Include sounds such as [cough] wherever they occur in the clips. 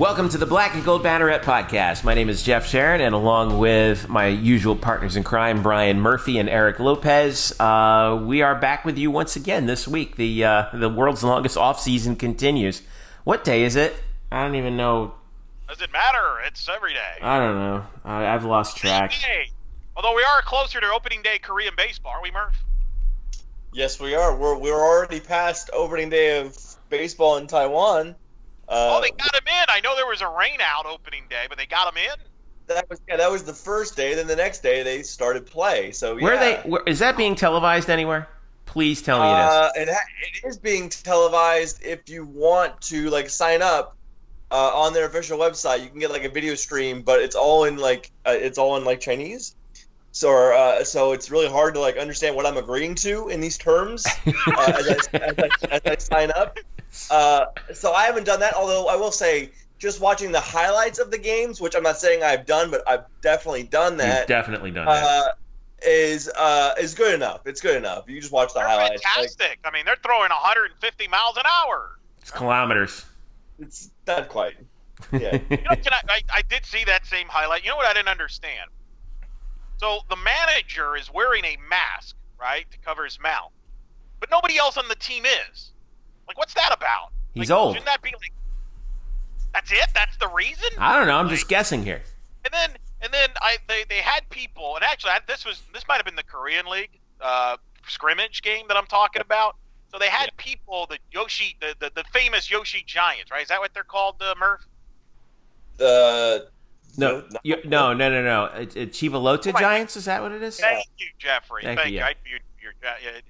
Welcome to the Black and Gold Banneret podcast. My name is Jeff Sharon, and along with my usual partners in crime, Brian Murphy and Eric Lopez, uh, we are back with you once again this week. The uh, the world's longest off season continues. What day is it? I don't even know. Does it matter? It's every day. I don't know. I, I've lost track. Hey, Although we are closer to opening day Korean baseball, aren't we, Murph? Yes, we are. We're we're already past opening day of baseball in Taiwan. Uh, oh, they got him in. I know there was a rain out opening day, but they got him in. That was yeah. That was the first day. Then the next day they started play. So yeah. where they where, is that being televised anywhere? Please tell me uh, it is. It, it is being televised. If you want to like sign up uh, on their official website, you can get like a video stream, but it's all in like uh, it's all in like Chinese. So, uh, so it's really hard to like understand what I'm agreeing to in these terms [laughs] uh, as, I, as, I, as, I, sign up. Uh, so I haven't done that. Although I will say, just watching the highlights of the games, which I'm not saying I've done, but I've definitely done that. You've definitely done that. Uh, is uh, is good enough. It's good enough. You just watch the they're highlights. Fantastic. Like, I mean, they're throwing 150 miles an hour. It's kilometers. It's not quite. Yeah. [laughs] you know, I, I, I did see that same highlight. You know what I didn't understand? So the manager is wearing a mask, right, to cover his mouth, but nobody else on the team is. Like, what's that about? He's like, old. Shouldn't that be like? That's it. That's the reason. I don't know. I'm like, just guessing here. And then, and then I they, they had people, and actually I, this was this might have been the Korean League uh, scrimmage game that I'm talking about. So they had people, the Yoshi, the, the, the famous Yoshi Giants, right? Is that what they're called, uh, Murph? The no, you, no, no, no, no. It's, it's Chivalote Giants. Is that what it is? Thank you, Jeffrey. Thank, Thank you. you. I, you you're, yeah.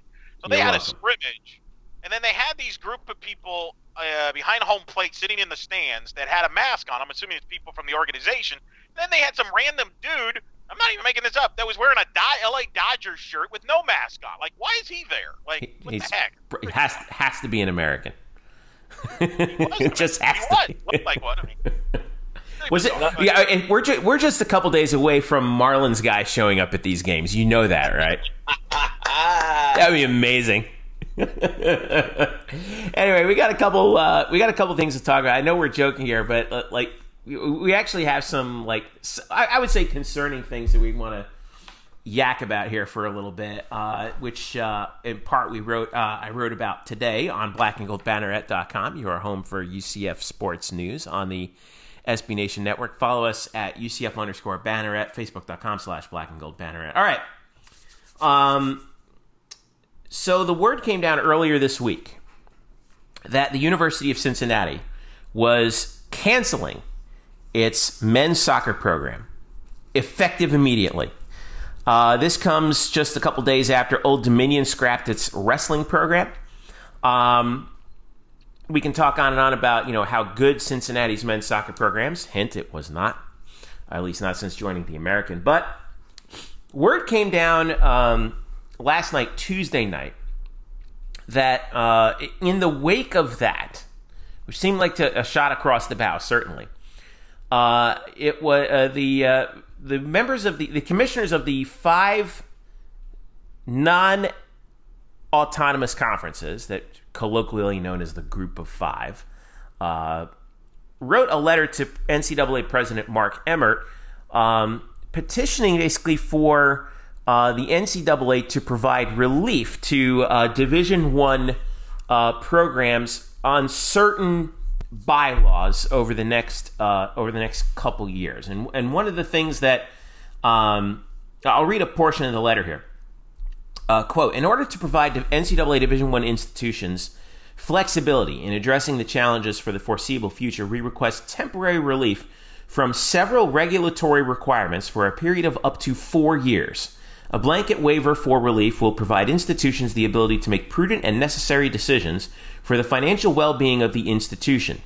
So they You're had welcome. a scrimmage, and then they had these group of people uh, behind home plate sitting in the stands that had a mask on. I'm assuming it's people from the organization. Then they had some random dude. I'm not even making this up. That was wearing a Die LA Dodgers shirt with no mask on. Like, why is he there? Like, what he's- the heck? It has has to be an American. He [laughs] it just he has was. to be. Looked like one. I mean, [laughs] Was it? Yeah, and we're ju- we're just a couple days away from Marlins guys showing up at these games. You know that, right? [laughs] That'd be amazing. Anyway, we got a couple. Uh, we got a couple things to talk about. I know we're joking here, but uh, like we, we actually have some like I would say concerning things that we want to yak about here for a little bit, uh, which uh, in part we wrote. Uh, I wrote about today on blackandgoldbanneret.com. You are home for UCF sports news on the SB Nation Network. Follow us at UCF underscore banneret, facebook.com slash black and gold banneret. All right. Um, so the word came down earlier this week that the University of Cincinnati was canceling its men's soccer program, effective immediately. Uh, this comes just a couple days after Old Dominion scrapped its wrestling program. Um, we can talk on and on about you know how good Cincinnati's men's soccer programs. Hint, it was not, at least not since joining the American. But word came down um, last night, Tuesday night, that uh, in the wake of that, which seemed like to, a shot across the bow, certainly, uh, it was uh, the uh, the members of the the commissioners of the five non autonomous conferences that colloquially known as the Group of Five, uh, wrote a letter to NCAA President Mark Emmert, um, petitioning basically for uh, the NCAA to provide relief to uh, Division One uh, programs on certain bylaws over the next uh, over the next couple years. And and one of the things that um, I'll read a portion of the letter here. Quote, in order to provide NCAA Division One institutions flexibility in addressing the challenges for the foreseeable future, we request temporary relief from several regulatory requirements for a period of up to four years. A blanket waiver for relief will provide institutions the ability to make prudent and necessary decisions for the financial well being of the institution.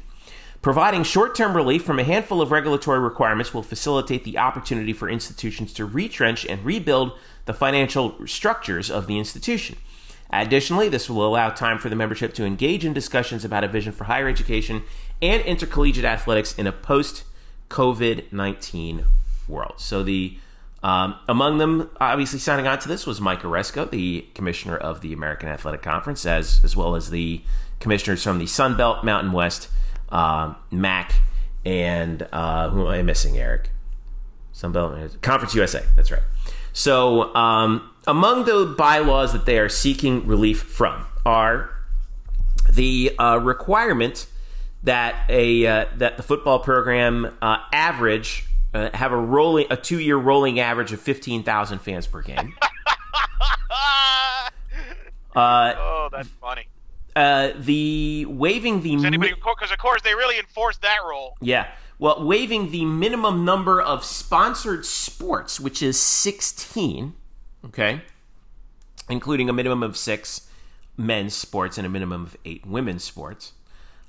Providing short term relief from a handful of regulatory requirements will facilitate the opportunity for institutions to retrench and rebuild the financial structures of the institution. Additionally, this will allow time for the membership to engage in discussions about a vision for higher education and intercollegiate athletics in a post COVID 19 world. So, the um, among them, obviously signing on to this was Mike Aresco, the commissioner of the American Athletic Conference, as as well as the commissioners from the Sun Belt, Mountain West, uh, MAC, and uh, who am I missing, Eric? Sun Belt Conference USA. That's right. So um, among the bylaws that they are seeking relief from are the uh, requirement that a uh, that the football program uh, average uh, have a rolling a two year rolling average of fifteen thousand fans per game. [laughs] Uh, oh, that's funny. Uh, the waiving the because of course they really enforced that rule. Yeah, well, waiving the minimum number of sponsored sports, which is sixteen. Okay, including a minimum of six men's sports and a minimum of eight women's sports.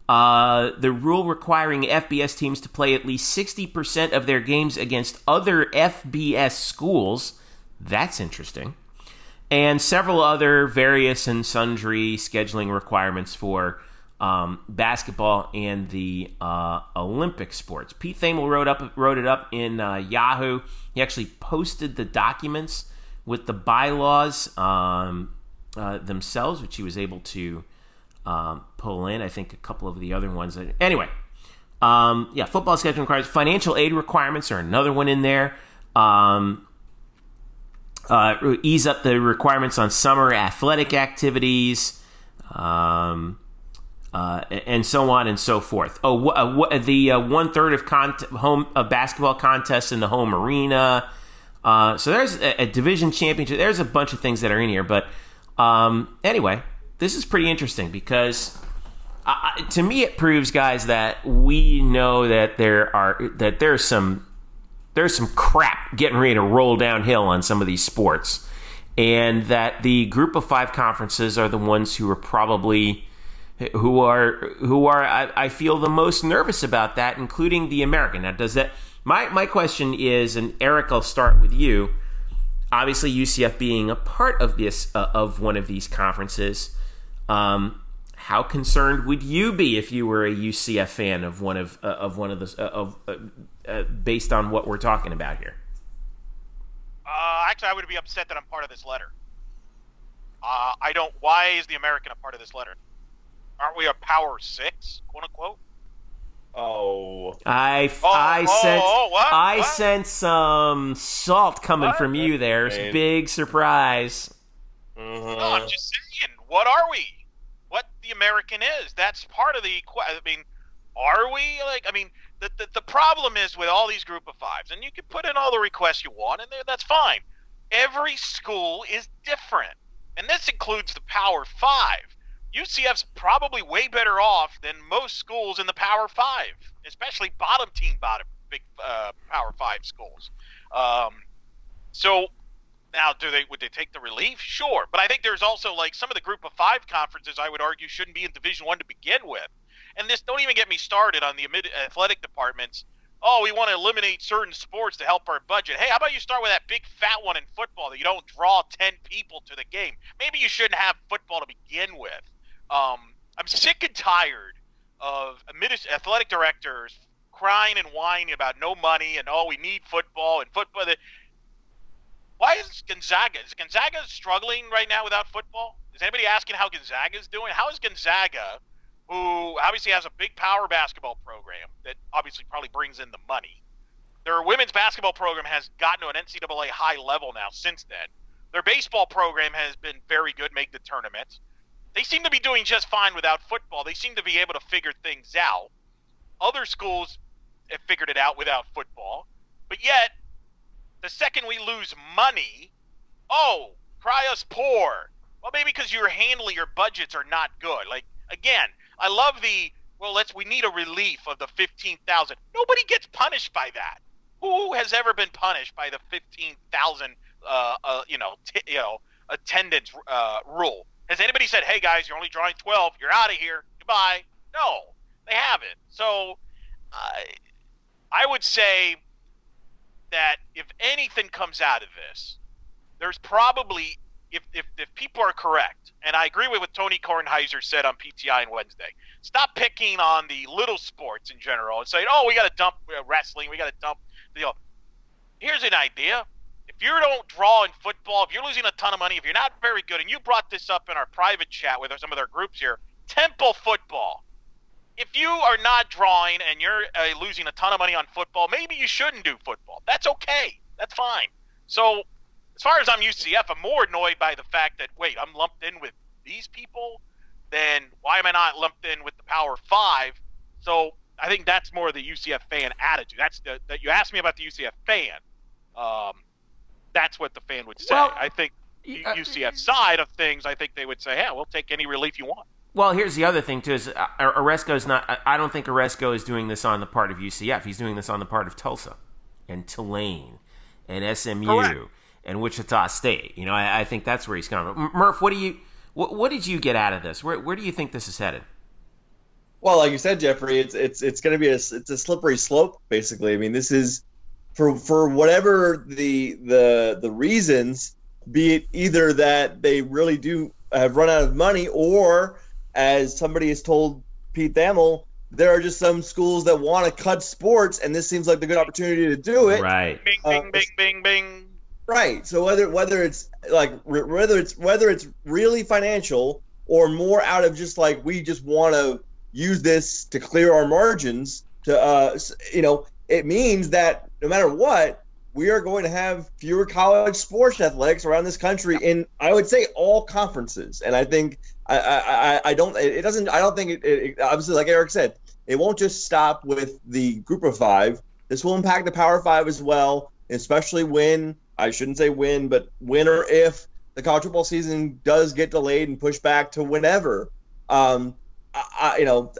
Uh, the rule requiring FBS teams to play at least 60% of their games against other FBS schools. That's interesting. And several other various and sundry scheduling requirements for um, basketball and the uh, Olympic sports. Pete Thamel wrote up wrote it up in uh, Yahoo. He actually posted the documents with the bylaws um, uh, themselves, which he was able to um, pull in. I think a couple of the other ones. That, Anyway, um, yeah, football schedule requires financial aid requirements are another one in there. Um, uh, ease up the requirements on summer athletic activities, um, uh, and so on and so forth. Oh, uh, the uh, one third of con- home of basketball contests in the home arena. Uh, so there's a, a, division championship. There's a bunch of things that are in here, but um, anyway, this is pretty interesting because to me it proves, guys, that we know that there are that there's some there's some crap getting ready to roll downhill on some of these sports, and that the group of five conferences are the ones who are probably who are who are I, I feel the most nervous about that, including the American. Now, does that my my question is, and Eric, I'll start with you. Obviously, UCF being a part of this uh, of one of these conferences um, how concerned would you be if you were a UCF fan of one of uh, of one of the uh, of uh, uh, based on what we're talking about here? Uh, actually, I would be upset that I'm part of this letter. Uh, I don't. Why is the American a part of this letter? Aren't we a power six, quote unquote? Oh, I oh, I oh, sense oh, what? I what? sense some salt coming what? from you there. Big surprise. Mm-hmm. No, I'm just saying. What are we? The American is. That's part of the. I mean, are we like? I mean, the, the the problem is with all these group of fives, and you can put in all the requests you want, and that's fine. Every school is different, and this includes the Power Five. UCF's probably way better off than most schools in the Power Five, especially bottom team bottom big uh, Power Five schools. Um, so now, do they would they take the relief? Sure, but I think there's also like some of the Group of Five conferences. I would argue shouldn't be in Division One to begin with. And this don't even get me started on the athletic departments. Oh, we want to eliminate certain sports to help our budget. Hey, how about you start with that big fat one in football that you don't draw ten people to the game? Maybe you shouldn't have football to begin with. Um, I'm sick and tired of athletic directors crying and whining about no money and oh we need football and football. Why is Gonzaga? Is Gonzaga struggling right now without football? Is anybody asking how Gonzaga is doing? How is Gonzaga, who obviously has a big power basketball program that obviously probably brings in the money, their women's basketball program has gotten to an NCAA high level now since then. Their baseball program has been very good, make the tournament. They seem to be doing just fine without football. They seem to be able to figure things out. Other schools have figured it out without football. But yet, the second we lose money, oh, cry us poor. Well, maybe because you're handling your budgets are not good. Like again, I love the well. Let's we need a relief of the fifteen thousand. Nobody gets punished by that. Who has ever been punished by the fifteen thousand? Uh, uh, you know, t- you know, attendance uh, rule. Has anybody said, "Hey guys, you're only drawing twelve. You're out of here. Goodbye"? No, they haven't. So, I would say that if anything comes out of this, there's probably if, if, if people are correct, and I agree with what Tony Kornheiser said on PTI on Wednesday, stop picking on the little sports in general and saying, oh, we got to dump uh, wrestling, we got to dump. You know, here's an idea. If you don't draw in football, if you're losing a ton of money, if you're not very good, and you brought this up in our private chat with some of their groups here, Temple football. If you are not drawing and you're uh, losing a ton of money on football, maybe you shouldn't do football. That's okay. That's fine. So, as far as I'm UCF, I'm more annoyed by the fact that wait, I'm lumped in with these people. Then why am I not lumped in with the Power Five? So I think that's more the UCF fan attitude. That's the that you asked me about the UCF fan. Um, that's what the fan would say. Well, I think uh, UCF side of things, I think they would say, "Yeah, we'll take any relief you want." Well, here's the other thing too: is uh, Aresco's not. I- I don't think Aresco is doing this on the part of UCF. He's doing this on the part of Tulsa, and Tulane, and SMU, Correct. and Wichita State. You know, I, I think that's where he's coming from. Murph, what do you? What, what did you get out of this? Where, where do you think this is headed? Well, like you said, Jeffrey, it's it's it's going to be a it's a slippery slope. Basically, I mean, this is for for whatever the the the reasons, be it either that they really do have run out of money, or as somebody has told Pete Thamel, there are just some schools that want to cut sports, and this seems like the good opportunity to do it. Right. Bing, Uh, bing, bing, bing, bing. Right. So whether whether it's like r- whether it's whether it's really financial or more out of just like we just want to use this to clear our margins to uh you know it means that no matter what we are going to have fewer college sports athletics around this country in I would say all conferences. And I think I I, I- don't it doesn't I don't think it, it, it obviously like Eric said it won't just stop with the group of five. This will impact the power five as well especially when I shouldn't say when, but when or if the college football season does get delayed and pushed back to whenever. Um, I, I, you know,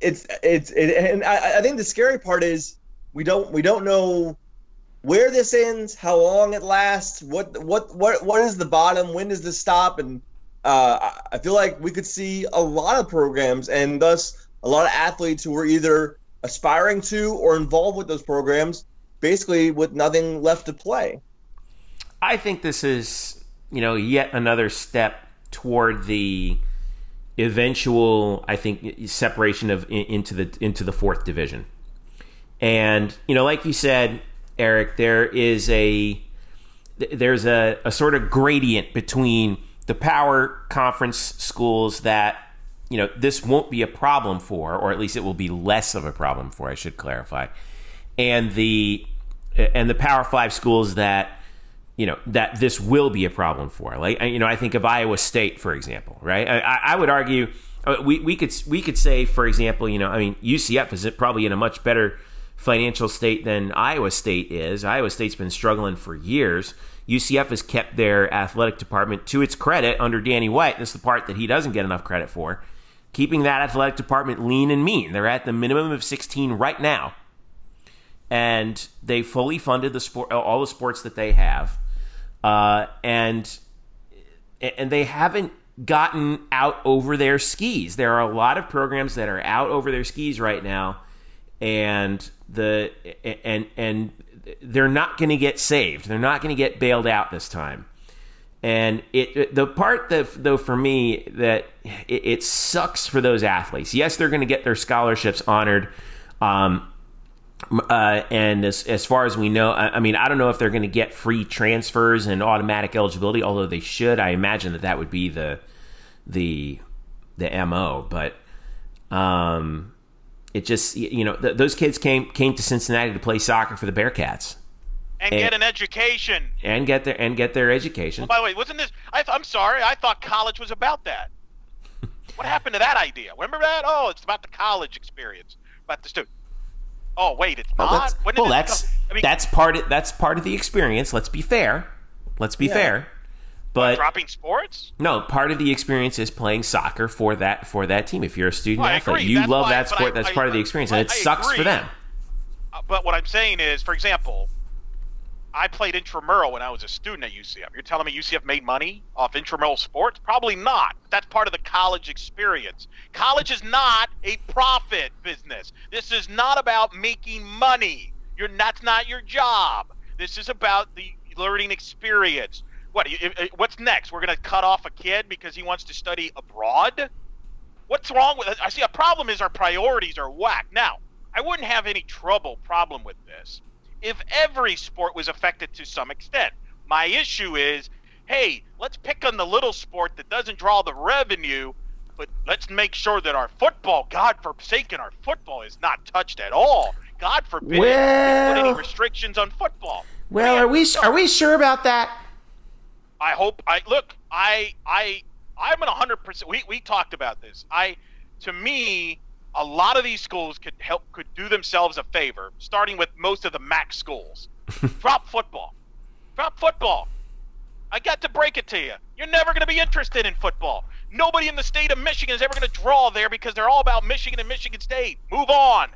it's it's it, and I, I think the scary part is we don't we don't know where this ends, how long it lasts, what what what what is the bottom, when does this stop, and uh, I- feel like we could see a lot of programs and thus a lot of athletes who were either aspiring to or involved with those programs, basically with nothing left to play. I think this is, you know, yet another step toward the eventual, I think, separation of into the into the fourth division. And you know, like you said, Eric, there is a there's a, a sort of gradient between the power conference schools that you know this won't be a problem for, or at least it will be less of a problem for. I should clarify, and the and the Power Five schools that you know that this will be a problem for. Like you know, I think of Iowa State, for example, right? I, I- would argue uh, we we could we could say, for example, you know, I mean, UCF is probably in a much better financial state than Iowa State is. Iowa State's been struggling for years. UCF has kept their athletic department to its credit under Danny White. This is the part that he doesn't get enough credit for. Keeping that athletic department lean and mean. They're at the minimum of 16 right now and they fully funded the sport, all the sports that they have, uh, and and they haven't gotten out over their skis. There are a lot of programs that are out over their skis right now, and the and and they're not going to get saved. They're not going to get bailed out this time. And it, the part that though for me that it, it sucks for those athletes. Yes, they're going to get their scholarships honored. Um, uh, and as, as far as we know, I, I mean, I don't know if they're going to get free transfers and automatic eligibility, although they should. I imagine that that would be the the the mo. But um, it just you know th- those kids came came to Cincinnati to play soccer for the Bearcats And And- get an education. and get their and get their education. Oh, by the way, wasn't this? I, I'm sorry, I thought college was about that. [laughs] what happened to that idea? Remember that? Oh, it's about the college experience, about the student. Oh, wait, it's Well, not. that's, When well, that's become- I mean, that's part of that's part of the experience. Let's be fair. Let's be Yeah. fair. But dropping sports. No, part of the experience is playing soccer for that for that team. If you're a student Well, athlete, you That's love why- that sport. I- that's I- part of the experience, and it I sucks for them. Uh, But what I'm saying is, for example, I played intramural when I was a student at UCF. You're telling me UCF made money off intramural sports? Probably not. That's part of the college experience. College is not a profit business. This is not about making money. You're that's not your job. This is about the learning experience. What? you- uh, What's next? We're going to cut off a kid because he wants to study abroad? What's wrong with it? I see a problem is our priorities are whack. Now, I wouldn't have any trouble problem with this if every sport was affected to some extent. My issue is, hey, let's pick on the little sport that doesn't draw the revenue but let's make sure that our football, God forsaken, our football is not touched at all. God forbid they put any restrictions on football. Well, Man, are we are we sure about that? I hope I look. I I I'm an hundred percent. We we talked about this. I to me, a lot of these schools could help could do themselves a favor, starting with most of the MAC schools. [laughs] Drop football. Drop football. I got to break it to you. You're never going to be interested in football. Nobody in the state of Michigan is ever going to draw there because they're all about Michigan and Michigan State. Move on.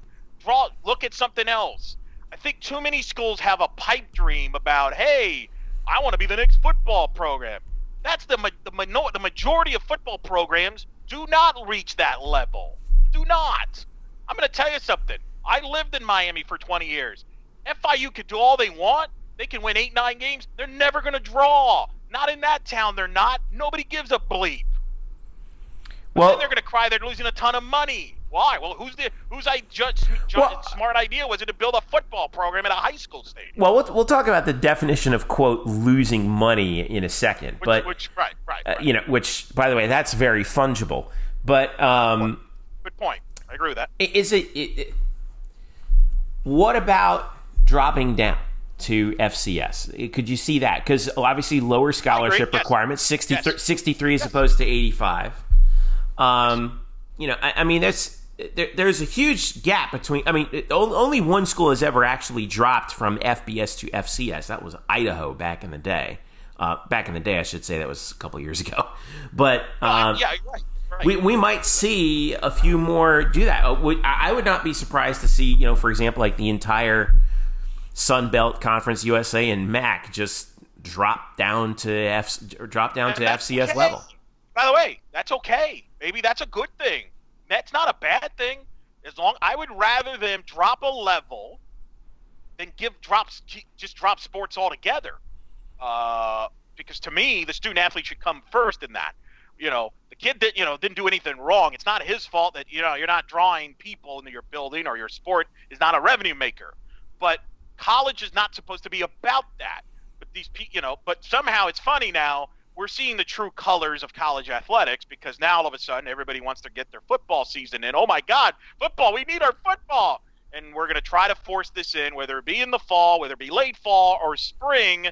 Draw. Look at something else. I think too many schools have a pipe dream about, hey, I want to be the next football program. That's the the, minor- the majority of football programs do not reach that level. Do not. I'm going to tell you something. I lived in Miami for 20 years. FIU could do all they want. They can win eight, nine games. They're never going to draw. Not in that town. They're not. Nobody gives a bleep. Well, then they're going to cry they're losing a ton of money. Why? Well, who's the whose I judge, judge Well- smart idea was it to build a football program at a high school stadium? well, we'll we'll talk about the definition of quote losing money in a second, Which, but which right, right, uh, you know, which by the way, that's very fungible. But um, Good point. I agree with that. is it, it, it? What about dropping down to FCS? Could you see that? Because obviously, lower scholarship yes. requirements 60, Yes. 63 as opposed to eighty five. Um, you know, I, I mean, there's there, there's a huge gap between. I mean, it, only one school has ever actually dropped from FBS to FCS. That was Idaho back in the day. Uh, back in the day, I should say that was a couple years ago. [laughs] But um, yeah, right. right. we, we might see a few more do that. Uh, I would not be surprised to see, you know, for example, like the entire Sun Belt Conference USA and MAC just drop down to F drop down to FCS okay. level. By the way, that's okay. Maybe that's a good thing. That's not a bad thing. As long I would rather them drop a level than give drops just drop sports altogether. Uh, because to me, the student athlete should come first in that. You know, the kid that you know didn't do anything wrong. It's not his fault that you know you're not drawing people into your building or your sport is not a revenue maker. But college is not supposed to be about that. But these, you know, but somehow it's funny now. We're seeing the true colors of college athletics because now all of a sudden everybody wants to get their football season in. Oh my God, football! We need our football, and we're going to try to force this in, whether it be in the fall, whether it be late fall or spring.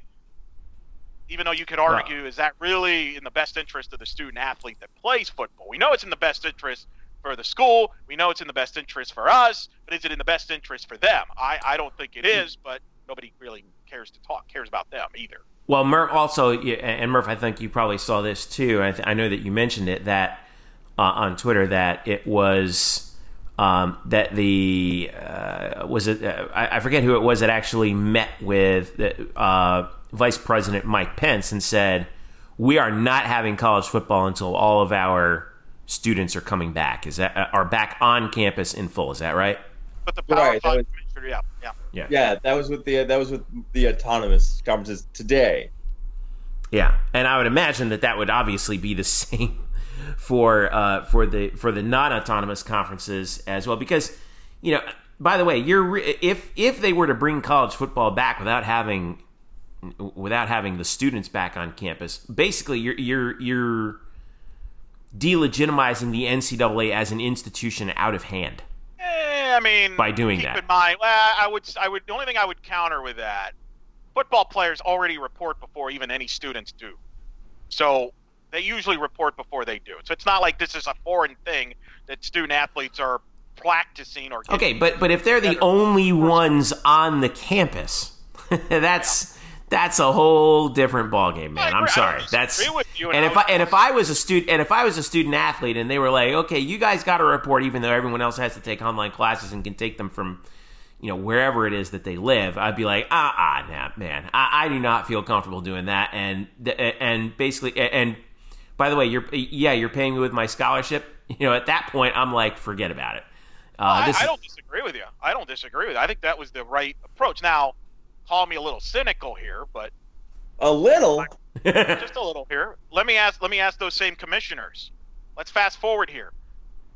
Even though you could argue, is that really in the best interest of the student athlete that plays football? We know it's in the best interest for the school. We know it's in the best interest for us, but is it in the best interest for them? I, I don't think it hmm. is, but nobody really cares to talk cares about them either. Well, Murph also, and Murph, I think you probably saw this too. I, th- I know that you mentioned it that uh, on Twitter that it was um, that the uh, was it uh, I, I forget who it was that actually met with uh, Vice President Mike Pence and said we are not having college football until all of our students are coming back. Is that uh, are back on campus in full? Is that right? But the Power Right, that was- yeah, yeah. Yeah. Yeah, that was with the that was with the autonomous conferences today. Yeah, and I would imagine that that would obviously be the [laughs] same for uh, for the for the non-autonomous conferences as well. Because you know, by the way, you're if if they were to bring college football back without having without having the students back on campus, basically you're you're you're delegitimizing the NCAA as an institution out of hand. Eh, I mean, By doing keep that. in mind, well, I would, I would. The only thing I would counter with that, football players already report before even any students do. So they usually report before they do. So it's not like this is a foreign thing that student athletes are practicing or. Okay, but but if they're the only ones on the campus, [laughs] that's that's a whole different ballgame, man. I I'm sorry. That's disagree with you, and and if I and if I was a student and if I was a student athlete and they were like, okay, you guys got to report, even though everyone else has to take online classes and can take them from. You know wherever it is that they live, I'd be like, ah, ah, nah, man, I, I do not feel comfortable doing that. And and basically, and by the way, you're yeah, you're paying me with my scholarship. [laughs] You know, at that point, I'm like, forget about it. Uh, I, this I don't disagree with you. I don't disagree with you. I think that was the right approach. Now, call me a little cynical here, but A little. [laughs] just a little here. Let me ask. Let me ask those same commissioners. Let's fast forward here.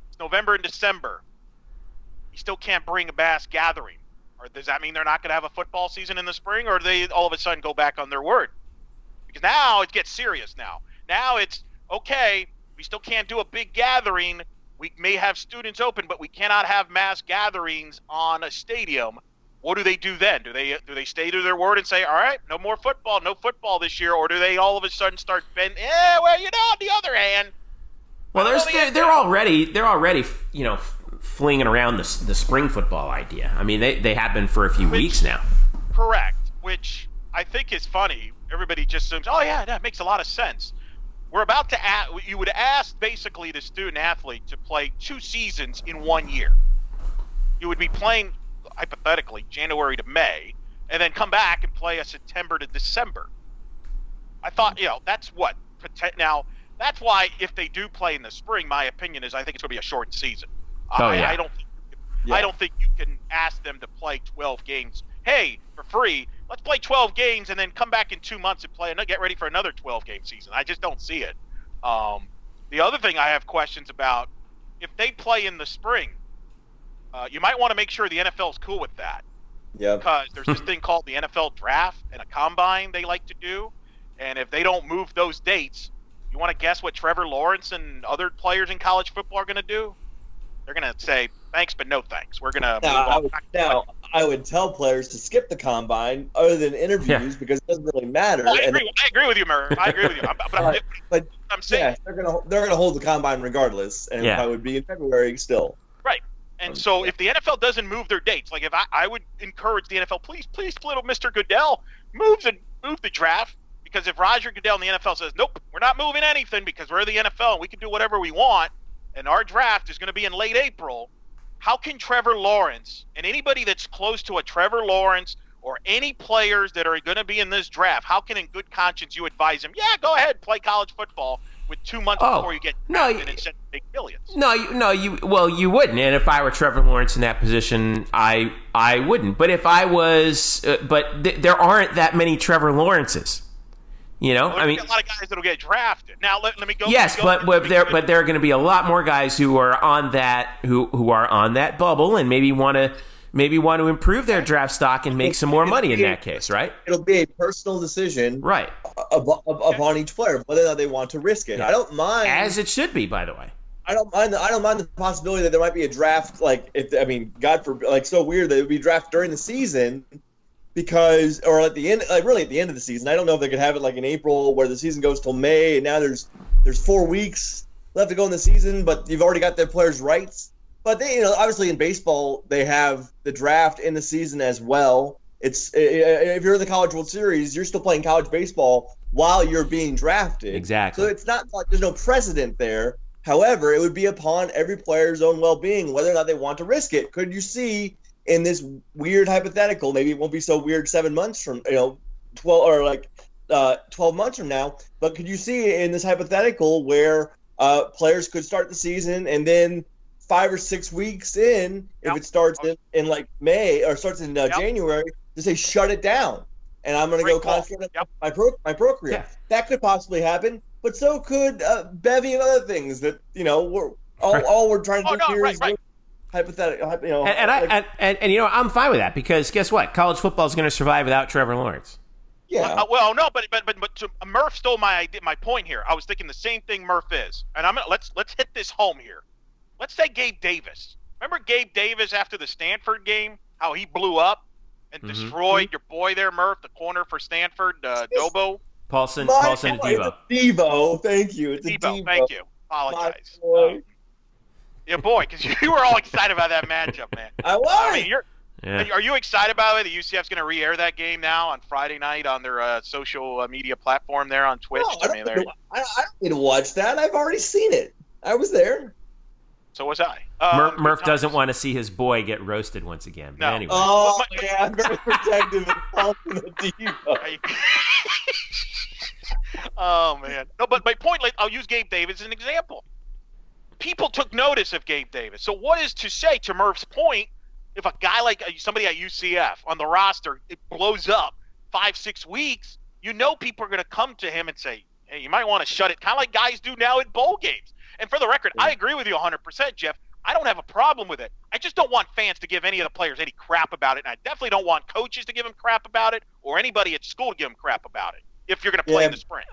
It's November and December. You still can't bring a mass gathering. Or does that mean they're not going to have a football season in the spring, or do they all of a sudden go back on their word? Because now it gets serious. Now, now it's okay. We still can't do a big gathering. We may have students open, but we cannot have mass gatherings on a stadium. What do they do then? Do they do they stay to their word and say, "All right, no more football, no football this year," or do they all of a sudden start bending? Yeah, well, you know, on the other hand, Well, there's they're, they're already they're already you know flinging around the the spring football idea. I mean, they they have been for a few Which- weeks now. correct, which I think is funny. Everybody just assumes, "Oh yeah, that makes a lot of sense." We're about to ask, you would ask basically the student athlete to play two seasons in one year. You would be playing hypothetically January to May, and then come back and play a September to December. I thought, you know, that's what poten- now. That's why if they do play in the spring, my opinion is I think it's going to be a short season. Oh, I, yeah. I don't think Yeah. I don't think you can ask them to play 12 games. Hey, for free, let's play 12 games and then come back in two months and play and get ready for another 12 game season. I just don't see it. Um, the other thing I have questions about if they play in the spring, uh, you might want to make sure the NFL is cool with that Yeah. because there's this thing called the NFL draft and a combine they like to do. And if they don't move those dates, you want to guess what Trevor Lawrence and other players in college football are going to do? They're going to say, thanks, but no thanks. We're going to move Now, I on. would, now, I would tell players to skip the combine other than interviews because it doesn't really matter. Oh, I and agree. I agree with you, Murray. I agree with you. I'm, but I'm, But I'm saying, yeah, they're gonna they're gonna hold the combine regardless, and Yeah. I would be in February still. And um, so if the NFL doesn't move their dates, like if I, I would encourage the NFL, please, please, little Mr. Goodell, move the move the draft because if Roger Goodell and the NFL says, nope, we're not moving anything because we're the NFL and we can do whatever we want, and our draft is going to be in late April, how can Trevor Lawrence and anybody that's close to a Trevor Lawrence or any players that are going to be in this draft, how can in good conscience you advise them, yeah, go ahead, play college football with two months Oh, before you get no, you- and send big billions? No, you, no, you well, you wouldn't. And if I were Trevor Lawrence in that position, I I wouldn't. But if I was, uh, but th- there aren't that many Trevor Lawrences. You know, Well, I mean, a lot of guys that'll get drafted. Now let, let me go. yes, go- but but there but there are going to be a lot more guys who are on that who who are on that bubble and maybe want to maybe want to improve their draft stock and make some more money in that case, right? It'll be a personal decision Right, upon each player whether or not they want to risk it. Yeah. I don't mind. as it should be, by the way. I don't mind. The, I don't mind the possibility that there might be a draft. Like if I mean, God forbid, like so weird that it would be draft during the season because or at the end, like really at the end of the season. I don't know if they could have it like in April where the season goes till May, and now there's there's four weeks left to go in the season, but you've already got their players' rights. But they, you know, obviously in baseball they have the draft in the season as well. It's if you're in the College World Series, you're still playing college baseball while you're being drafted. Exactly. So it's not like there's no precedent there. However, it would be upon every player's own well-being whether or not they want to risk it. Could you see in this weird hypothetical? Maybe it won't be so weird seven months from you know, twelve or like uh, twelve months from now. But could you see in this hypothetical where uh, players could start the season and then five or six weeks in, Yep. if it starts in, in like May or starts in uh, Yep. January, to say shut it down, and I'm going to go call. concentrate Yep. my pro my procreate. Yeah. That could possibly happen, but so could a bevy of other things that you know we're all, Right. all we're trying to Oh, do no, here right, is right. hypothetical. You know, And, and I like- and, and, and you know I'm fine with that because guess what? College football is going to survive without Trevor Lawrence. yeah. Uh, well, no, but but but but to, Murph stole my idea, my point here. I was thinking the same thing Murph is, and I'm gonna let's let's hit this home here. Let's say Gabe Davis. Remember Gabe Davis after the Stanford game? How he blew up and Mhm. destroyed your boy there, Murph, the corner for Stanford, uh, Dobo. Paulson, My Paulson, boy, Debo. it's a Devo. Thank you. It's a Devo. thank you. My Apologize. boy. Um, yeah, boy, because you were all excited about that matchup, man. [laughs] I was. I mean, you're Yeah. Are you excited about it? The UCF's going to re-air that game now on Friday night on their uh, social uh, media platform there on Twitch. No, I, I don't mean, to, I, I don't need to watch that. I've already seen it. I was there. So was I. Um, Murph, Murph good doesn't want to see his boy get roasted once again. But No. anyway, Oh But my- yeah, I'm very protective of Paulson and Devo. oh man, no, but my point, like, I'll use Gabe Davis as an example. People took notice of Gabe Davis. So what is to say to Murph's point? If a guy like uh, somebody at UCF on the roster it blows up five six weeks, you know people are going to come to him and say, "Hey, you might want to shut it." Kind of like guys do now at bowl games. And for the record, I agree with you 100%, Jeff. I don't have a problem with it. I just don't want fans to give any of the players any crap about it, and I definitely don't want coaches to give them crap about it or anybody at school to give them crap about it. If you're going to play Yeah. in the spring.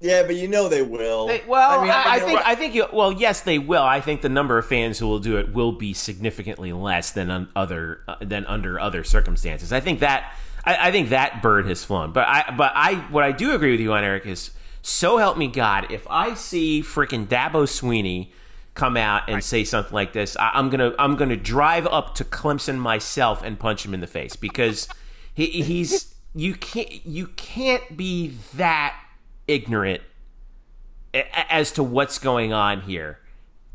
Yeah, but you know they will. They, well, I, mean, I, I you know, think I think you, well, yes, they will. I think the number of fans who will do it will be significantly less than on other uh, than under other circumstances. I think that I, I think that bird has flown. But I but I what I do agree with you on Eric is so help me God if I see freaking Dabo Swinney come out and say something like this, I, I'm gonna I'm gonna drive up to Clemson myself and punch him in the face because he, he's [laughs] you can't you can't be that ignorant as to what's going on here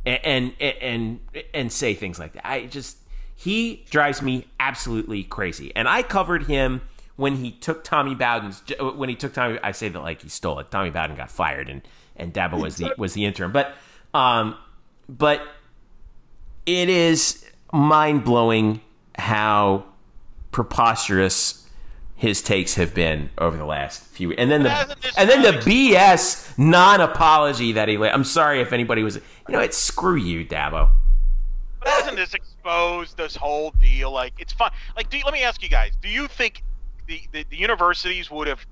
and and and and say things like that. I just he drives me absolutely crazy. And I covered him when he took Tommy Bowden's when he took Tommy I say that like he stole it. Tommy Bowden got fired and and Dabo was the was the interim. But um but it is mind-blowing how preposterous his takes have been over the last few and then the and then the BS non-apology that he I'm sorry if anybody was you know it's screw you Dabo But hasn't this exposed this whole deal? Like, it's fun. Like, do you, let me ask you guys: Do you think the, the, the universities would have,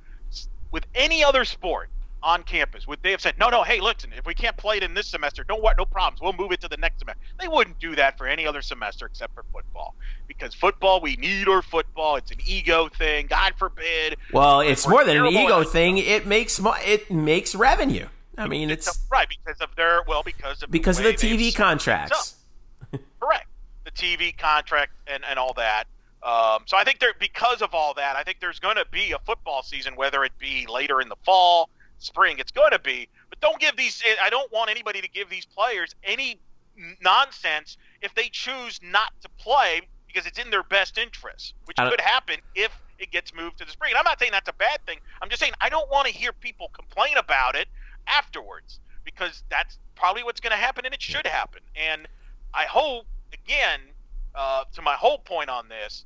with any other sport on campus, would they have said, "No, no, hey, listen, if we can't play it in this semester, don't what, no problems. We'll move it to the next semester." They wouldn't do that for any other semester except for football, because football, we need our football. It's an ego thing. God forbid. well it's more than an ego thing it makes it makes revenue I mean it's right because of their well because of because of the TV contracts Correct. The TV contract and, and all that. Um, so I think there because of all that, I think there's going to be a football season, whether it be later in the fall, spring. It's going to be. But don't give these. I don't want anybody to give these players any nonsense if they choose not to play because it's in their best interest, which could happen if it gets moved to the spring. And I'm not saying that's a bad thing. I'm just saying I don't want to hear people complain about it afterwards because that's probably what's going to happen and it should happen. And I hope, again, uh, to my whole point on this,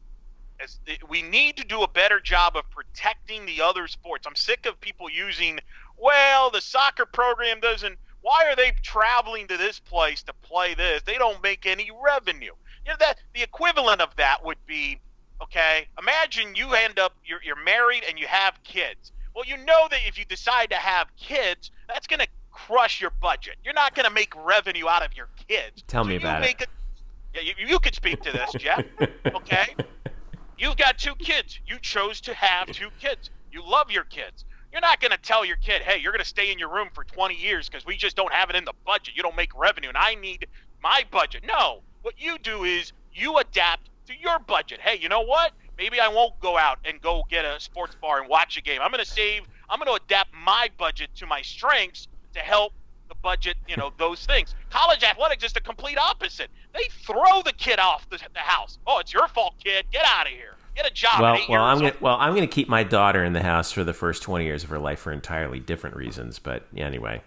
that we need to do a better job of protecting the other sports. I'm sick of people using, well, the soccer program doesn't. Why are they traveling to this place to play this? They don't make any revenue. You know that the equivalent of that would be, okay. Imagine you end up you're, you're married and you have kids. Well, you know that if you decide to have kids, that's going to crush your budget. You're not going to make revenue out of your kids. Tell So me about it. A, yeah, you, you could speak to this, Jeff. [laughs] Okay. You've got two kids. You chose to have two kids. You love your kids. You're not going to tell your kid, hey, you're going to stay in your room for 20 years because we just don't have it in the budget. You don't make revenue, and I need my budget. No. What you do is you adapt to your budget. Hey, you know what? Maybe I won't go out and go get a sports bar and watch a game. I'm going to save, I'm going to adapt my budget to my strengths to help the budget, you know, those things. College athletics is the complete opposite. They throw the kid off the, the house. Oh, it's your fault, kid. Get out of here. Get a job. well well I'm gonna well I'm gonna keep my daughter in the house for the first 20 years of her life for entirely different reasons but anyway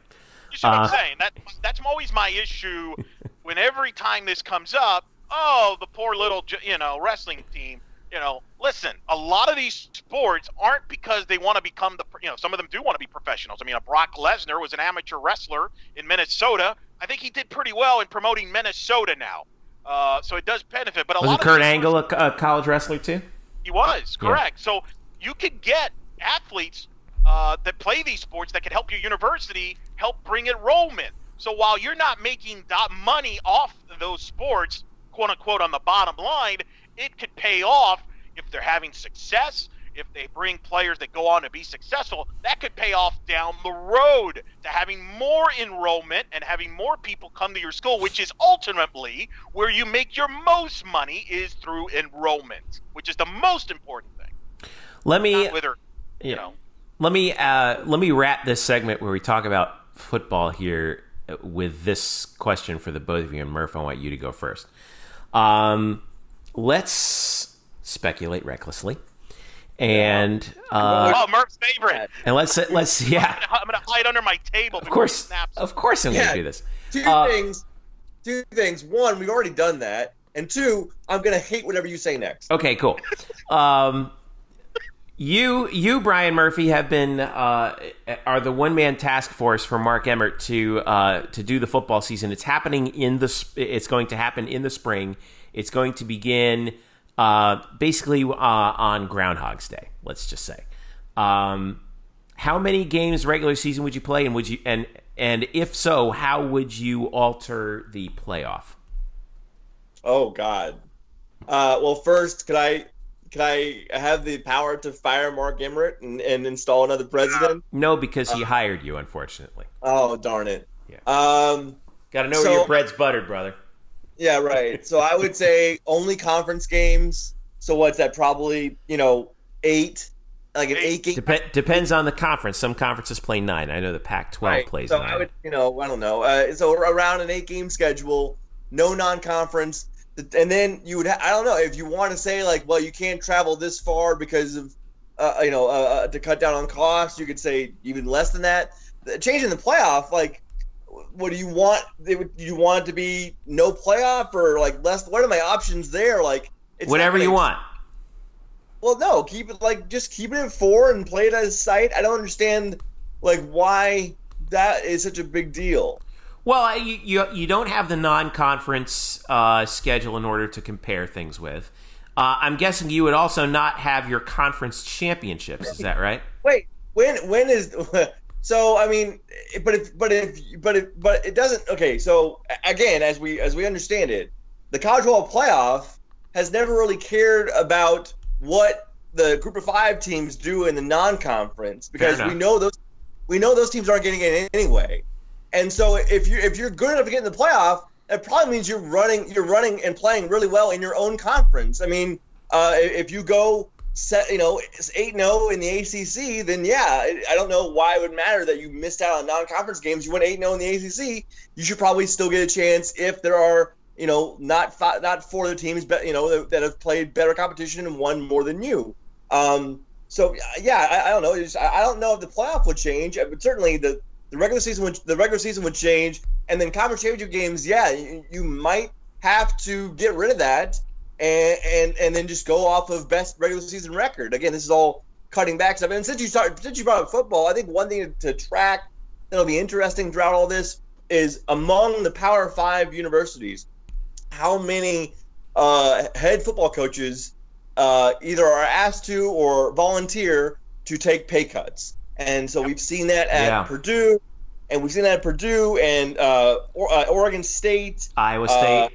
You see what Uh, I'm saying? That that's always my issue. [laughs] when every time this comes up, oh, the poor little you know wrestling team. You know, listen, a lot of these sports aren't because they want to become the you know some of them do want to be professionals. I mean, a Brock Lesnar was an amateur wrestler in Minnesota. I think he did pretty well in promoting Minnesota now. Uh, so it does benefit, but a wasn't lot Kurt Angle a, a college wrestler too he was Yeah. correct. So you could get athletes uh, that play these sports that could help your university help bring enrollment. So while you're not making money off those sports, quote unquote, on the bottom line, it could pay off if they're having success. If they bring players that go on to be successful, that could pay off down the road to having more enrollment and having more people come to your school, which is ultimately where you make your most money is through enrollment, which is the most important thing. let me whether yeah. you know. let me uh, let me wrap this segment where we talk about football here with this question for the both of you and Murph I want you to go first um, let's speculate recklessly and uh, Oh, Murph's favorite. and let's let's [laughs] yeah I'm gonna hide under my table. of course snaps. of course I'm Yeah. gonna do this Two Uh, things. Two things. One, we've already done that, and two, I'm gonna hate whatever you say next. Okay, cool. Um, you, you, Brian Murphy, have been uh, are the one man task force for Mark Emmert to uh, to do the football season. It's happening in the. sp- It's going to happen in the spring. It's going to begin uh, basically uh, on Groundhog's Day. Let's just say. Um, how many games regular season would you play, and would you and and if so, how would you alter the playoff? Oh God. Uh, well, first, could I could I have the power to fire Mark Emmert and, and install another president? No, because he hired you, unfortunately. Oh darn it. Yeah. Um. Got to know So- where your bread's buttered, brother. Yeah. Right. So I would say only conference games. So what's that? Probably you know eight, like an eight game. Dep- depends on the conference. Some conferences play nine. I know the Pac-12 Right. plays so nine. I would, you know, I don't know. Uh, so around an eight-game schedule, no non-conference, and then you would. Ha- I don't know if you want to say like, well, you can't travel this far because of, uh, you know, uh, uh, to cut down on costs. You could say even less than that. Changing the playoff, like, what do you want? They would, do you want it to be no playoff or like less? What are my options there? Like, Whatever you want. well, no, keep it like just keep it at four and play it as sight. I don't understand like why that is such a big deal. Well, you, you you don't have the non-conference uh, schedule in order to compare things with. Uh, I'm guessing you would also not have your conference championships. Is that right? Wait, when when is [laughs] so? I mean, but if but if but if but it doesn't. Okay, so again, as we as we understand it, the college football playoff has never really cared about what the group of five teams do in the non-conference because we know those we know those teams aren't getting in anyway. And so if you if you're good enough to get in the playoff, that probably means you're running you're running and playing really well in your own conference. I mean, uh, if you go set you know it's 8 0 in the ACC, then yeah, I don't know why it would matter that you missed out on non-conference games. You went 8 0 in the ACC, you should probably still get a chance if there are you know not five, not four other teams, but you know that, have played better competition and won more than you. Um, so yeah, I, I don't know. I, I don't know if the playoff would change, uh, but certainly the the regular season would the regular season would change, and then conference championship games. Yeah, you, you might have to get rid of that, and and and then just go off of best regular season record. Again, this is all cutting back stuff. And since you start since you brought up football, I think one thing to track that'll be interesting throughout all this is among the Power Five universities, how many uh, head football coaches uh, either are asked to or volunteer to take pay cuts. And so we've seen that at Yeah. Purdue, and we've seen that at Purdue and uh, or, uh, Oregon State, Iowa State.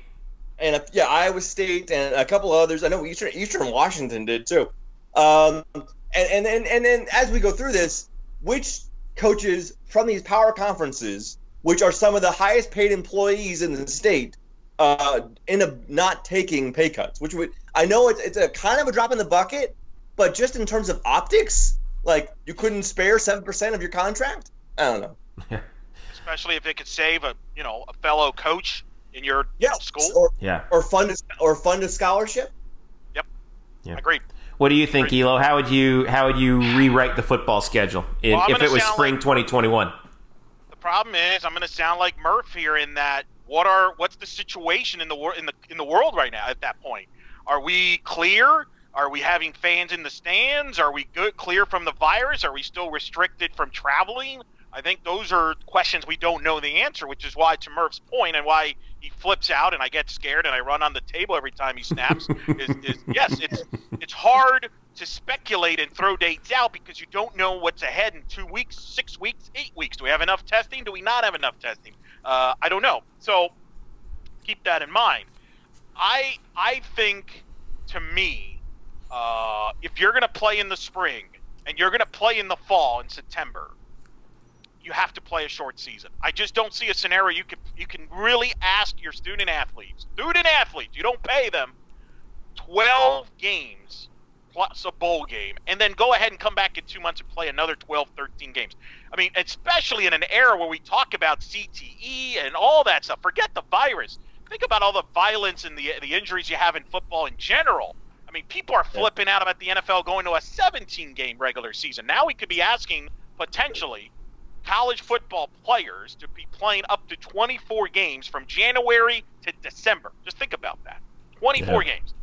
And uh, yeah, Iowa State and a couple others. I know Eastern Eastern Washington did too. Um, and and then and then as we go through this, which coaches from these power conferences, which are some of the highest paid employees in the state, uh, end up not taking pay cuts? Which would I know it's it's a kind of a drop in the bucket, but just in terms of optics, like you couldn't spare seven percent of your contract. I don't know. [laughs] especially if it could save a you know a fellow coach in your Yeah, school. or yeah. or fund a, or fund a scholarship. Yep. Agreed. What do you think, Elo? How would you how would you rewrite the football schedule in, Well, if it was spring like- 2021? The problem is, I'm going to sound like Murph here in that what are what's the situation in the world in the in the world right now at that point? Are we clear? Are we having fans in the stands? Are we good clear from the virus? Are we still restricted from traveling? I think those are questions we don't know the answer, which is why, to Murph's point, and why he flips out and I get scared and I run on the table every time he snaps. [laughs] is, is yes, it's it's hard to speculate and throw dates out because you don't know what's ahead in two weeks, six weeks, eight weeks. Do we have enough testing? Do we not have enough testing? Uh, I don't know. So keep that in mind. I I think to me, uh, if you're going to play in the spring and you're going to play in the fall in September, you have to play a short season. I just don't see a scenario you can you can really ask your student athletes, student athletes, you don't pay them, 12 games plus a bowl game, and then go ahead and come back in two months and play another 12, 13 games. I mean, especially in an era where we talk about CTE and all that stuff. Forget the virus. Think about all the violence and the the injuries you have in football in general. I mean, people are flipping out about the NFL going to a 17 game regular season. Now we could be asking potentially college football players to be playing up to 24 games from January to December. Just think about that 24 games.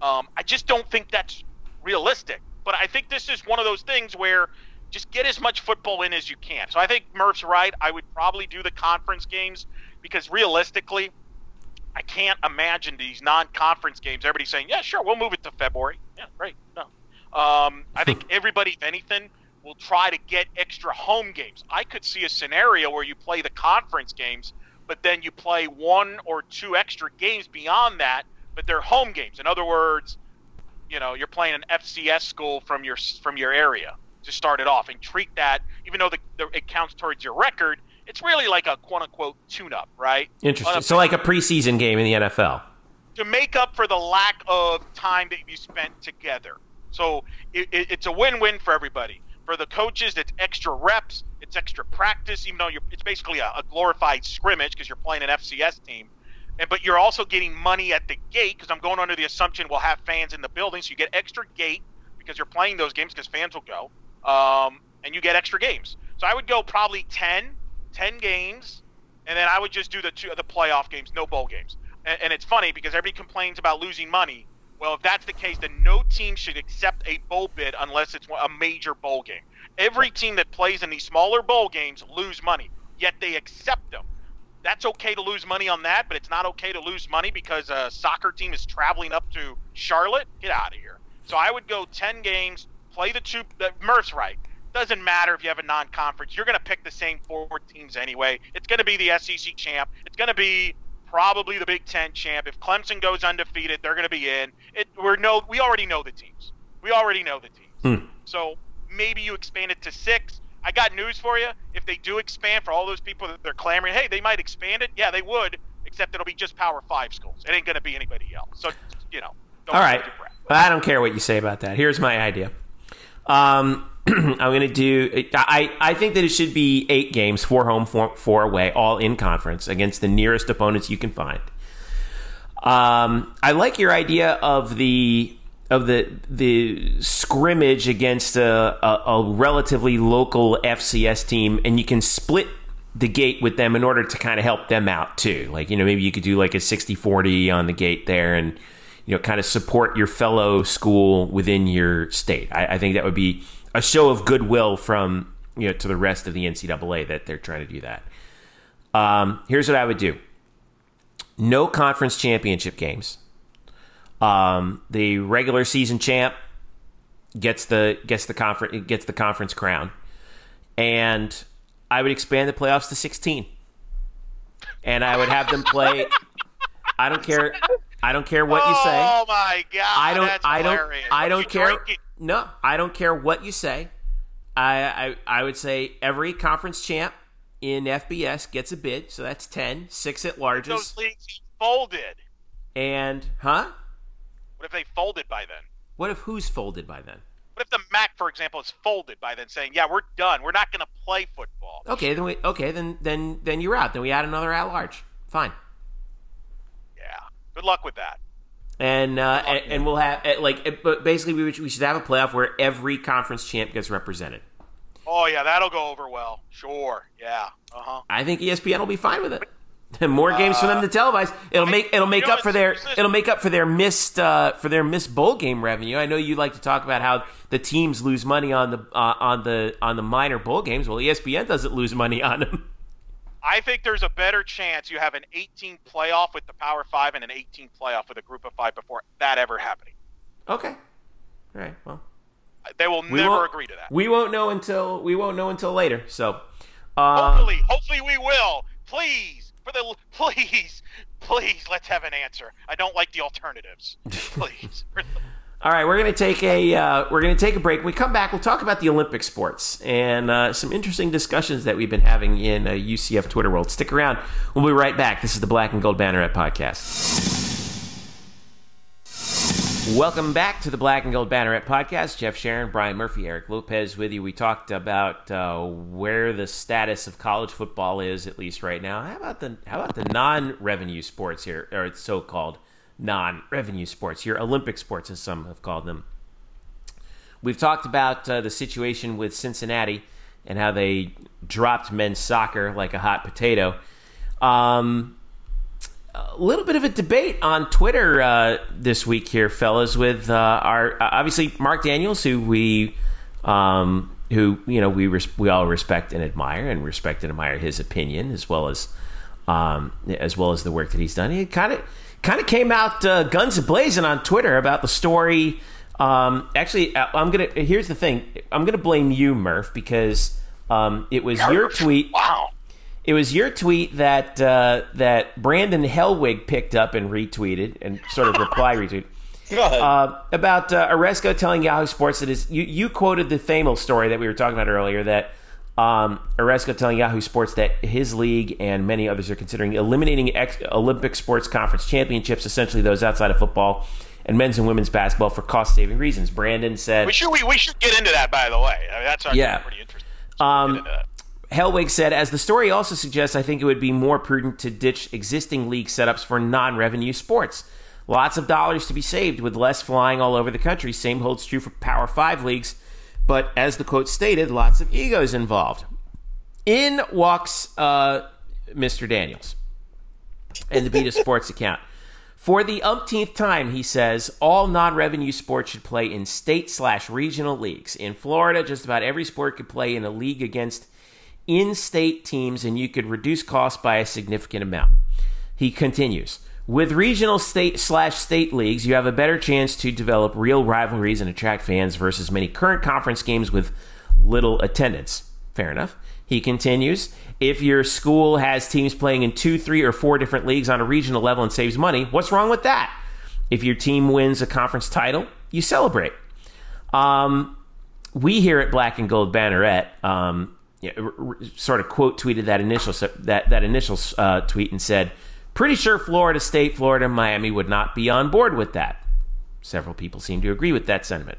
Um, I just don't think that's realistic. But I think this is one of those things where just get as much football in as you can. So I think Murph's right. I would probably do the conference games because realistically, I can't imagine these non-conference games. Everybody saying, "Yeah, sure, we'll move it to February." Yeah, great. No, um, I think [laughs] everybody, if anything, will try to get extra home games. I could see a scenario where you play the conference games, but then you play one or two extra games beyond that, but they're home games. In other words, you know, you're playing an FCS school from your from your area to start it off, and treat that, even though the, the it counts towards your record, it's really like a quote unquote tune up, right? Interesting. Um, so like a preseason game in the NFL. To make up for the lack of time that you spent together. So it, it, it's a win win for everybody. For the coaches, it's extra reps, it's extra practice, even though it's basically a, a glorified scrimmage because you're playing an FCS team. And, but you're also getting money at the gate because I'm going under the assumption we'll have fans in the building, so you get extra gate because you're playing those games because fans will go, um, and you get extra games. So I would go probably 10, 10 games, and then I would just do the two the playoff games, no bowl games. And, and it's funny because everybody complains about losing money. Well, if that's the case, then no team should accept a bowl bid unless it's a major bowl game. Every team that plays in these smaller bowl games lose money, yet they accept them. That's okay to lose money on that, but it's not okay to lose money because a soccer team is traveling up to Charlotte. Get out of here. So I would go 10 games, play the two. The, Murph's right. Doesn't matter if you have a non-conference. You're going to pick the same four teams anyway. It's going to be the SEC champ. It's going to be probably the Big Ten champ. If Clemson goes undefeated, they're going to be in. It, we're no, we already know the teams. We already know the teams. Hmm. So maybe you expand it to six. I got news for you. If they do expand for all those people that they're clamoring, hey, they might expand it. Yeah, they would, except it'll be just Power Five schools. It ain't going to be anybody else. So you know. All right. I don't care what you say about that. Here's my idea. Um, [clears throat] I'm going to do. I I think that it should be eight games, four home, four, four away, all in conference against the nearest opponents you can find. Um, I like your idea of the of the the scrimmage against a, a, a relatively local FCS team, and you can split the gate with them in order to kind of help them out too. Like you know, maybe you could do like a 60-40 on the gate there, and you know, kind of support your fellow school within your state. I, I think that would be a show of goodwill from you know to the rest of the NCAA that they're trying to do that. Um, here's what I would do: no conference championship games. Um, the regular season champ gets the gets the conference gets the conference crown, and I would expand the playoffs to 16, and I would have them play. I don't care. I don't care what you say. Oh my god! I don't. That's I don't. hilarious. I don't care. drinking? No, I don't care what you say. I, I I would say every conference champ in FBS gets a bid, so that's 10, six at larges, Those leagues folded. and huh? What if they folded by then? What if who's folded by then? What if the MAC, for example, is folded by then, saying, "Yeah, we're done. We're not going to play football." Okay, then we okay then then then you're out. Then we add another at large. Fine. Good luck with that. And uh, and, and we'll have eh, like, eh, but basically we would- we should have a playoff where every conference champ gets represented. Oh yeah, that'll go over well. Sure. Yeah. Uh huh. I think ESPN will be fine with it. [laughs] More games for them to televise. It'll I- make it'll make you know, up for their it'll make up for their missed uh, for their missed bowl game revenue. I know you like to talk about how the teams lose money on the uh, on the on the minor bowl games. Well, ESPN doesn't lose money on them. [laughs] I think there's a better chance you have an 18 playoff with the Power Five and an 18 playoff with a Group of Five before that ever happening. Okay. All right. Well, They will we never agree to that. We won't know until we won't know until later. So, uh, Hopefully, hopefully we will. Please, for the please, please, let's have an answer. I don't like the alternatives. [laughs] Please. All right, we're going to take a uh, we're to take a break. When we come back, we'll talk about the Olympic sports and uh, some interesting discussions that we've been having in uh, UCF Twitter world. Stick around. We'll be right back. This is the Black and Gold Banneret podcast. Welcome back to the Black and Gold Banneret podcast. Jeff Sharon, Brian Murphy, Eric Lopez with you. We talked about uh, where the status of college football is, at least right now. How about the how about the non-revenue sports here, or it's so-called non-revenue sports, your Olympic sports, as some have called them. We've talked about uh, the situation with Cincinnati and how they dropped men's soccer like a hot potato. Um, a little bit of a debate on Twitter uh, this week here, fellas, with uh, our uh, obviously Mark Daniels, who we, um, who you know we res- we all respect and admire, and respect and admire his opinion as well as um, as well as the work that he's done. He kind of kind of came out uh, guns a blazing on Twitter about the story Um, actually, uh, I'm gonna. Here's the thing. I'm gonna blame you, Murph, because um, it was your [laughs] tweet. Wow. It was your tweet that uh, that Brandon Helwig picked up and retweeted and sort of reply [laughs] retweeted. Uh, about uh, Aresco telling Yahoo Sports that his you, you quoted the famous story that we were talking about earlier that um, telling Yahoo Sports that his league and many others are considering eliminating ex- Olympic sports conference championships, essentially those outside of football and men's and women's basketball for cost saving reasons. Brandon said We should we, we should get into that by the way. I mean, that's actually Yeah. pretty interesting. Um, get. Helwig said, as the story also suggests, I think it would be more prudent to ditch existing league setups for non revenue sports. Lots of dollars to be saved with less flying all over the country. Same holds true for Power 5 leagues, but as the quote stated, lots of egos involved. In walks uh, Mr. Daniels and the Beat of Sports [laughs] account. For the umpteenth time, he says all non-revenue sports should play in state slash regional leagues. In Florida, just about every sport could play in a league against in-state teams, and you could reduce costs by a significant amount. He continues. With regional state slash state leagues, you have a better chance to develop real rivalries and attract fans versus many current conference games with little attendance. Fair enough. He continues, if your school has teams playing in two, three, or four different leagues on a regional level and saves money, what's wrong with that? If your team wins a conference title, you celebrate. Um, we here at Black and Gold Banneret um, sort of quote tweeted that initial that that initial uh, tweet and said, "Pretty sure Florida State, Florida, and Miami would not be on board with that." Several people seem to agree with that sentiment.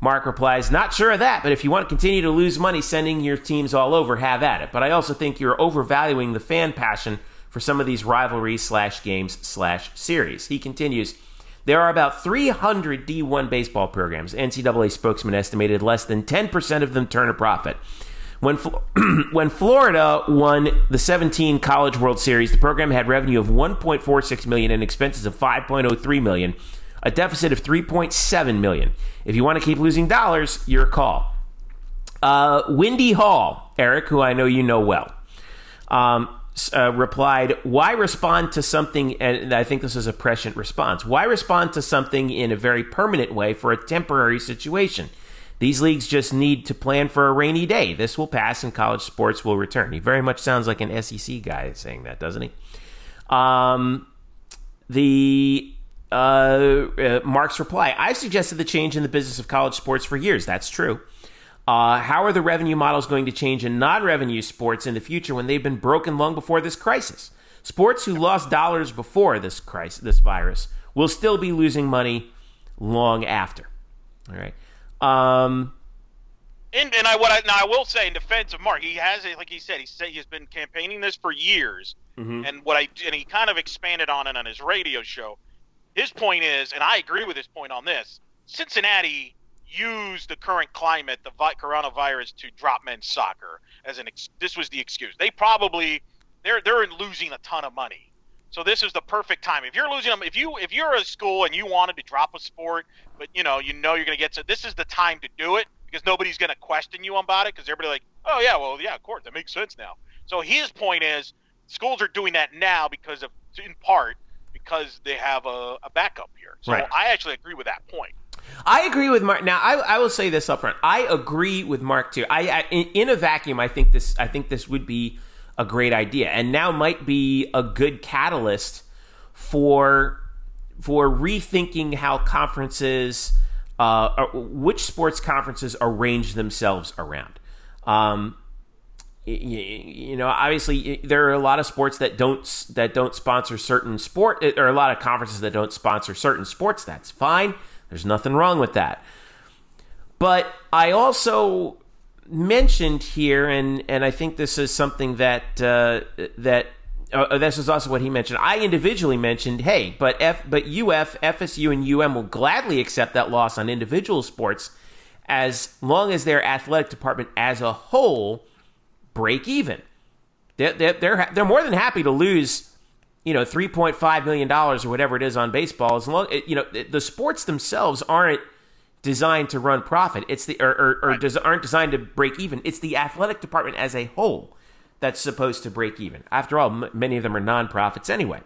Mark replies, Not sure of that, but if you want to continue to lose money sending your teams all over, have at it. But I also think you're overvaluing the fan passion for some of these rivalries slash games slash series. He continues, There are about 300 D1 baseball programs. NCAA spokesman estimated less than 10% of them turn a profit. When, [clears throat] when Florida won the 17 College World Series, the program had revenue of 1.46 million and expenses of 5.03 million, a deficit of 3.7 million. If you want to keep losing dollars, your call. Uh, Windy Hall, Eric, who I know you know well, um, uh, replied, Why respond to something? And I think this is a prescient response. Why respond to something in a very permanent way for a temporary situation? These leagues just need to plan for a rainy day. This will pass and college sports will return. He very much sounds like an SEC guy saying that, doesn't he? Um, the uh, uh, Mark's reply I've suggested the change in the business of college sports for years. That's true. Uh, how are the revenue models going to change in non revenue sports in the future when they've been broken long before this crisis? Sports who lost dollars before this crisis, this virus, will still be losing money long after. All right. Um, And, and I what I now I will say in defense of Mark, he has like he said he said he's been campaigning this for years, and what I and he kind of expanded on it on his radio show. His point is, and I agree with his point on this. Cincinnati used the current climate, the vi- coronavirus, to drop men's soccer as an. Ex- this was the excuse. They probably they're they're losing a ton of money. So this is the perfect time. If you're losing them, if you if you're a school and you wanted to drop a sport, but you know you know you're going to get to this is the time to do it because nobody's going to question you about it because everybody like, oh yeah, well yeah, of course that makes sense now. So his point is schools are doing that now because of in part because they have a, a backup here. So Right. I actually agree with that point. I agree with Mark. Now, I, I will say this up front. I agree with Mark too. I, I in, in a vacuum, I think this. I think this would be a great idea, and now might be a good catalyst for for rethinking how conferences, uh, which sports conferences arrange themselves around. Um, y- y- you know, obviously there are a lot of sports that don't that don't sponsor certain sport, eh, or a lot of conferences that don't sponsor certain sports. That's fine. There's nothing wrong with that. But I also mentioned here, and and I think this is something that uh, that uh, this is also what he mentioned. I individually mentioned, hey, but F, but UF, FSU, and UM will gladly accept that loss on individual sports as long as their athletic department as a whole break even. They're they're they're, they're more than happy to lose. You know, three point five million dollars or whatever it is on baseball. As long you know, the sports themselves aren't designed to run profit. It's the or, or, or des, aren't designed to break even. It's the athletic department as a whole that's supposed to break even. After all, m- many of them are nonprofits anyway.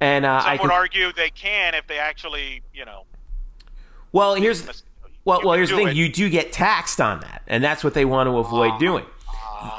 And uh, Some I would can, argue they can if they actually, you know, Well, here's well, well, here's the thing: it. you do get taxed on that, and that's what they want to avoid doing.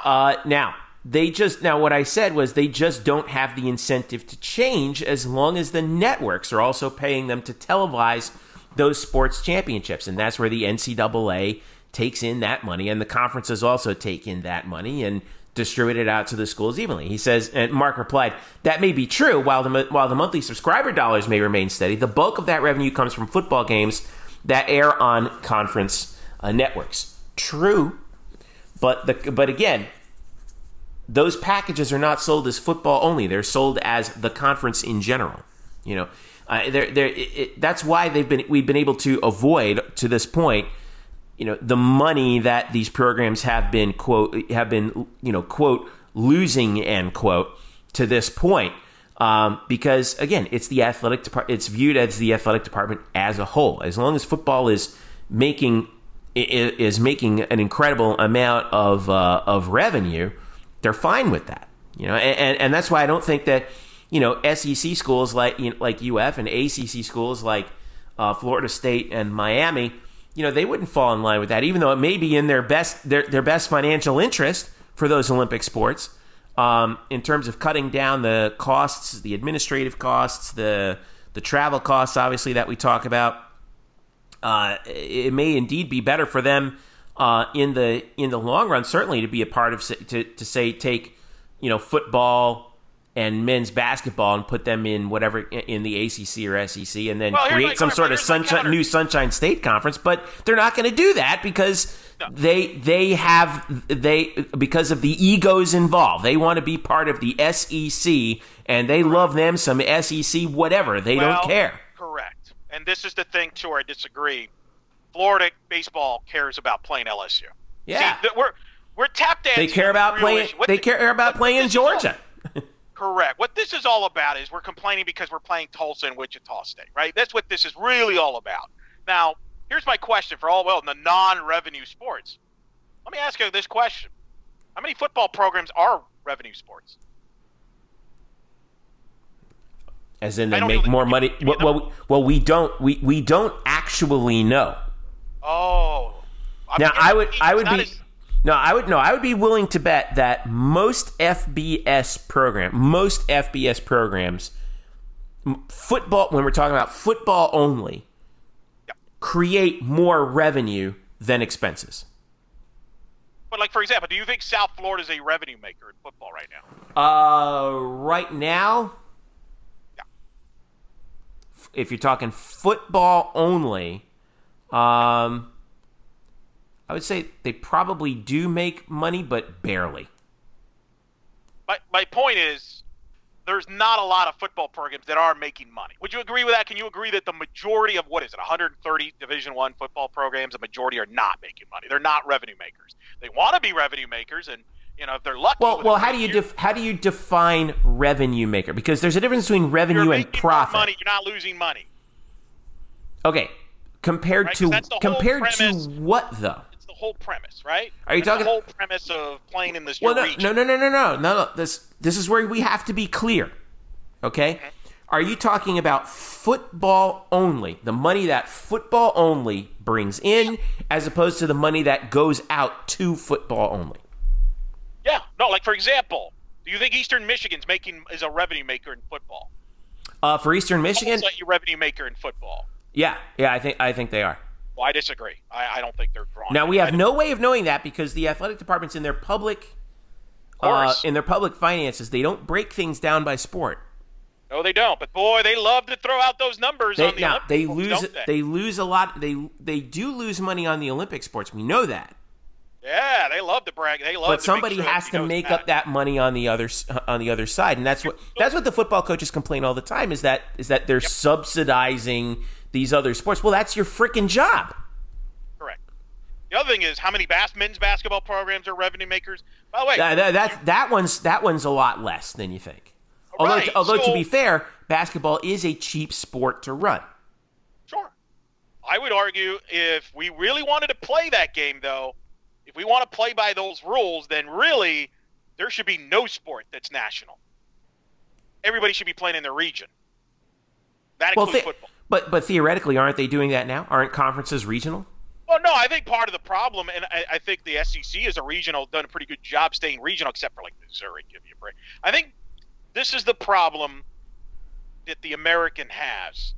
Uh, now, they just now what I said was they just don't have the incentive to change as long as the networks are also paying them to televise those sports championships, and that's where the NCAA takes in that money, and the conferences also take in that money and distribute it out to the schools evenly. He says, and Mark replied, "That may be true. While the while the monthly subscriber dollars may remain steady, the bulk of that revenue comes from football games that air on conference uh, networks. True, but the but again." those packages are not sold as football only. They're sold as the conference in general. You know, uh, they're, they're, it, it, that's why they've been we've been able to avoid to this point. You know, the money that these programs have been quote have been you know quote losing end quote to this point. Um, because again, it's the athletic department. It's viewed as the athletic department as a whole. As long as football is making is making an incredible amount of uh, of revenue, they're fine with that. You know, and, and, and that's why I don't think that you know SEC schools like you know, like UF and ACC schools like uh, Florida State and Miami, you know, they wouldn't fall in line with that, even though it may be in their best their their best financial interest for those Olympic sports. Um, in terms of cutting down the costs, the administrative costs, the the travel costs, obviously that we talk about, uh, it may indeed be better for them uh, in the in the long run. Certainly to be a part of to to say take you know football and men's basketball and put them in whatever in the ACC or SEC, and then Well, create some sort of sunshine, new Sunshine State conference. But they're not going to do that because they they have they because of the egos involved. They want to be part of the SEC, and they love them some SEC whatever. They Well, don't care. Correct. And this is the thing too where I disagree. Florida baseball cares about playing LSU. Yeah. See, we're we're tap dancing. They care about playing. They the- care about playing in this is all- Georgia. Correct. What this is all about is we're complaining because we're playing Tulsa and Wichita State, right? That's what this is really all about. Now, here's my question for all well in the non-revenue sports. Let me ask you this question: How many football programs are revenue sports? As in, they make more money. Well, well, well, we don't. We we don't actually know. Oh, I'm Now, getting I would. I would be as- no, I would no, I would be willing to bet that most FBS program, most FBS programs, football when we're talking about football only, Yep. create more revenue than expenses. But like for example, do you think South Florida is a revenue maker in football right now? Uh, right now, Yeah. if you're talking football only, um, I would say they probably do make money, but barely. My my point is, there's not a lot of football programs that are making money. Would you agree with that? Can you agree that the majority of what is it, 130 Division One football programs, the majority are not making money. They're not revenue makers. They want to be revenue makers, and you know if they're lucky. Well, well, how do you year, def- how do you define revenue maker? Because there's a difference between revenue and profit. money. You're not losing money. Okay, compared Right, to that's the whole compared to what though? Whole premise, right? Are you talking- the whole premise of playing in this Well, no, region? no, no, no, no, no, no, no. This this is where we have to be clear. Okay, are you talking about football only? The money that football only brings in, as opposed to the money that goes out to football only. Yeah, no. Like for example, do you think Eastern Michigan's making is a revenue maker in football? Uh, for Eastern Michigan, It's a revenue maker in football. yeah, yeah, I think I think they are. Well, I disagree. I, I don't think they're drawing. Now we have no way of knowing that because the athletic departments in their public uh, in their public finances, they don't break things down by sport. No, they don't. But boy, they love to throw out those numbers They, on the now Olympic they sports, lose they? they lose a lot. They they do lose money on the Olympic sports. We know that, Yeah, they love to brag. They love. but to somebody sure has to make that. up that money on the other on the other side, and that's what that's what the football coaches complain all the time is that is that they're subsidizing these other sports. Well, that's your freaking job. Correct. The other thing is how many bas- men's basketball programs are revenue makers. By the way, That, that, that, that one's that one's a lot less than you think. Although, Right, although to so- be fair, basketball is a cheap sport to run. Sure. I would argue if we really wanted to play that game, though, if we want to play by those rules, then really there should be no sport that's national. Everybody should be playing in their region. That Well, includes football. But but theoretically, aren't they doing that now? Aren't conferences regional? Well, no, I think part of the problem, and I, I think the SEC is a regional done a pretty good job staying regional, except for like Missouri, give you a break. I think this is the problem that the American has.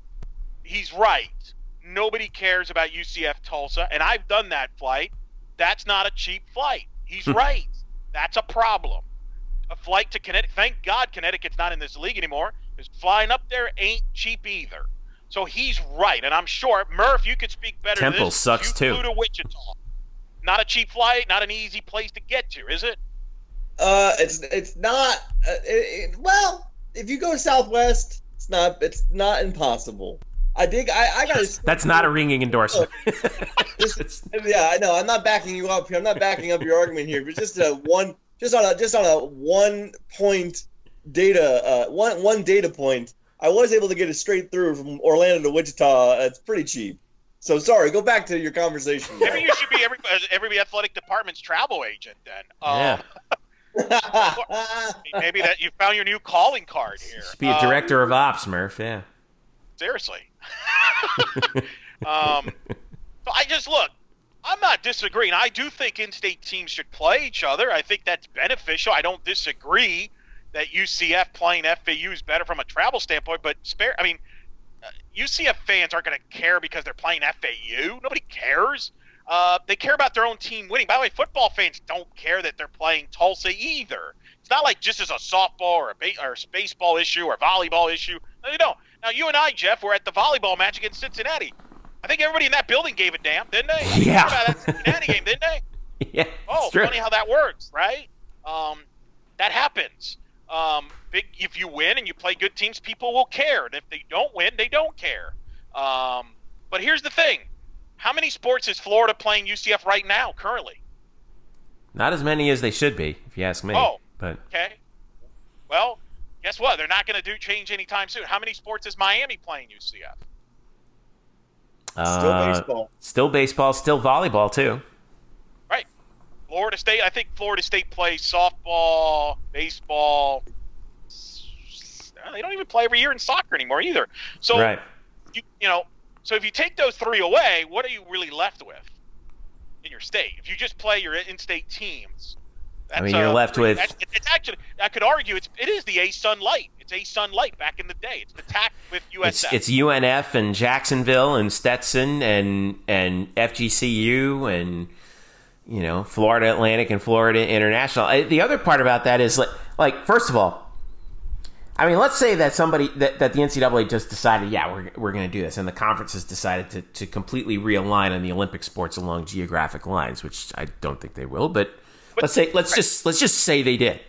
He's right. Nobody cares about UCF Tulsa, and I've done that flight. That's not a cheap flight. He's hmm. right. That's a problem. A flight to Connecticut. Thank God Connecticut's not in this league anymore. Because flying up there ain't cheap either. So he's right, and I'm sure Murph, you could speak better. Temple to this. sucks you too. Flew to Wichita. Not a cheap flight, not an easy place to get to, is it? Uh, it's it's not. Uh, it, it, well, if you go Southwest, it's not. It's not impossible. I dig. I, I got. [laughs] That's not a ringing endorsement. [laughs] This- yeah, I know. I'm not backing you up here. I'm not backing up your argument here, but just a one, just on a just on a one point data, uh, one one data point. I was able to get it straight through from Orlando to Wichita. It's pretty cheap. So sorry. Go back to your conversation. Maybe you should be every every athletic department's travel agent then. Um, [laughs] maybe that you found your new calling card here. Just be a Um, director of ops, Murph. Yeah. Seriously. [laughs] um, so I just look. I'm not disagreeing. I do think in-state teams should play each other. I think that's beneficial. I don't disagree that UCF playing FAU is better from a travel standpoint. But spare, I mean, uh, UCF fans aren't going to care because they're playing FAU. Nobody cares. Uh, they care about their own team winning. By the way, football fans don't care that they're playing Tulsa either. It's not like just as a softball or a, ba- or a baseball issue or volleyball issue. No, they don't. Now, you and I, Jeff, were at the volleyball match against Cincinnati. I think everybody in that building gave a damn, didn't they? Yeah. about that Cincinnati game, didn't they? [laughs] Yeah. Oh, funny how that works, right? Um, that happens. Um, big, if you win and you play good teams, people will care, and if they don't win, they don't care. Um, but here's the thing: how many sports is Florida playing UCF right now, currently? Not as many as they should be, if you ask me. Oh. But Okay. Well, guess what? They're not going to do change anytime soon. How many sports is Miami playing UCF? Still uh, baseball. Still baseball. Still volleyball too. Florida State. I think Florida State plays softball, baseball. They don't even play every year in soccer anymore either. So right. you, you know, so if you take those three away, what are you really left with in your state? If you just play your in-state teams, that's, mean, you're uh, left with- it's actually, I could argue, it's it is the A Sun Light. It's A Sun Light back in the day. It's the with It's it's UNF and Jacksonville and Stetson and and FGCU and you know Florida Atlantic and Florida International. Uh, the other part about that is like like first of all, I mean, let's say that somebody that, that the NCAA just decided, yeah, we're we're going to do this, and the conference has decided to to completely realign on the Olympic sports along geographic lines, which I don't think they will, but. Let's say let's just let's just say they did.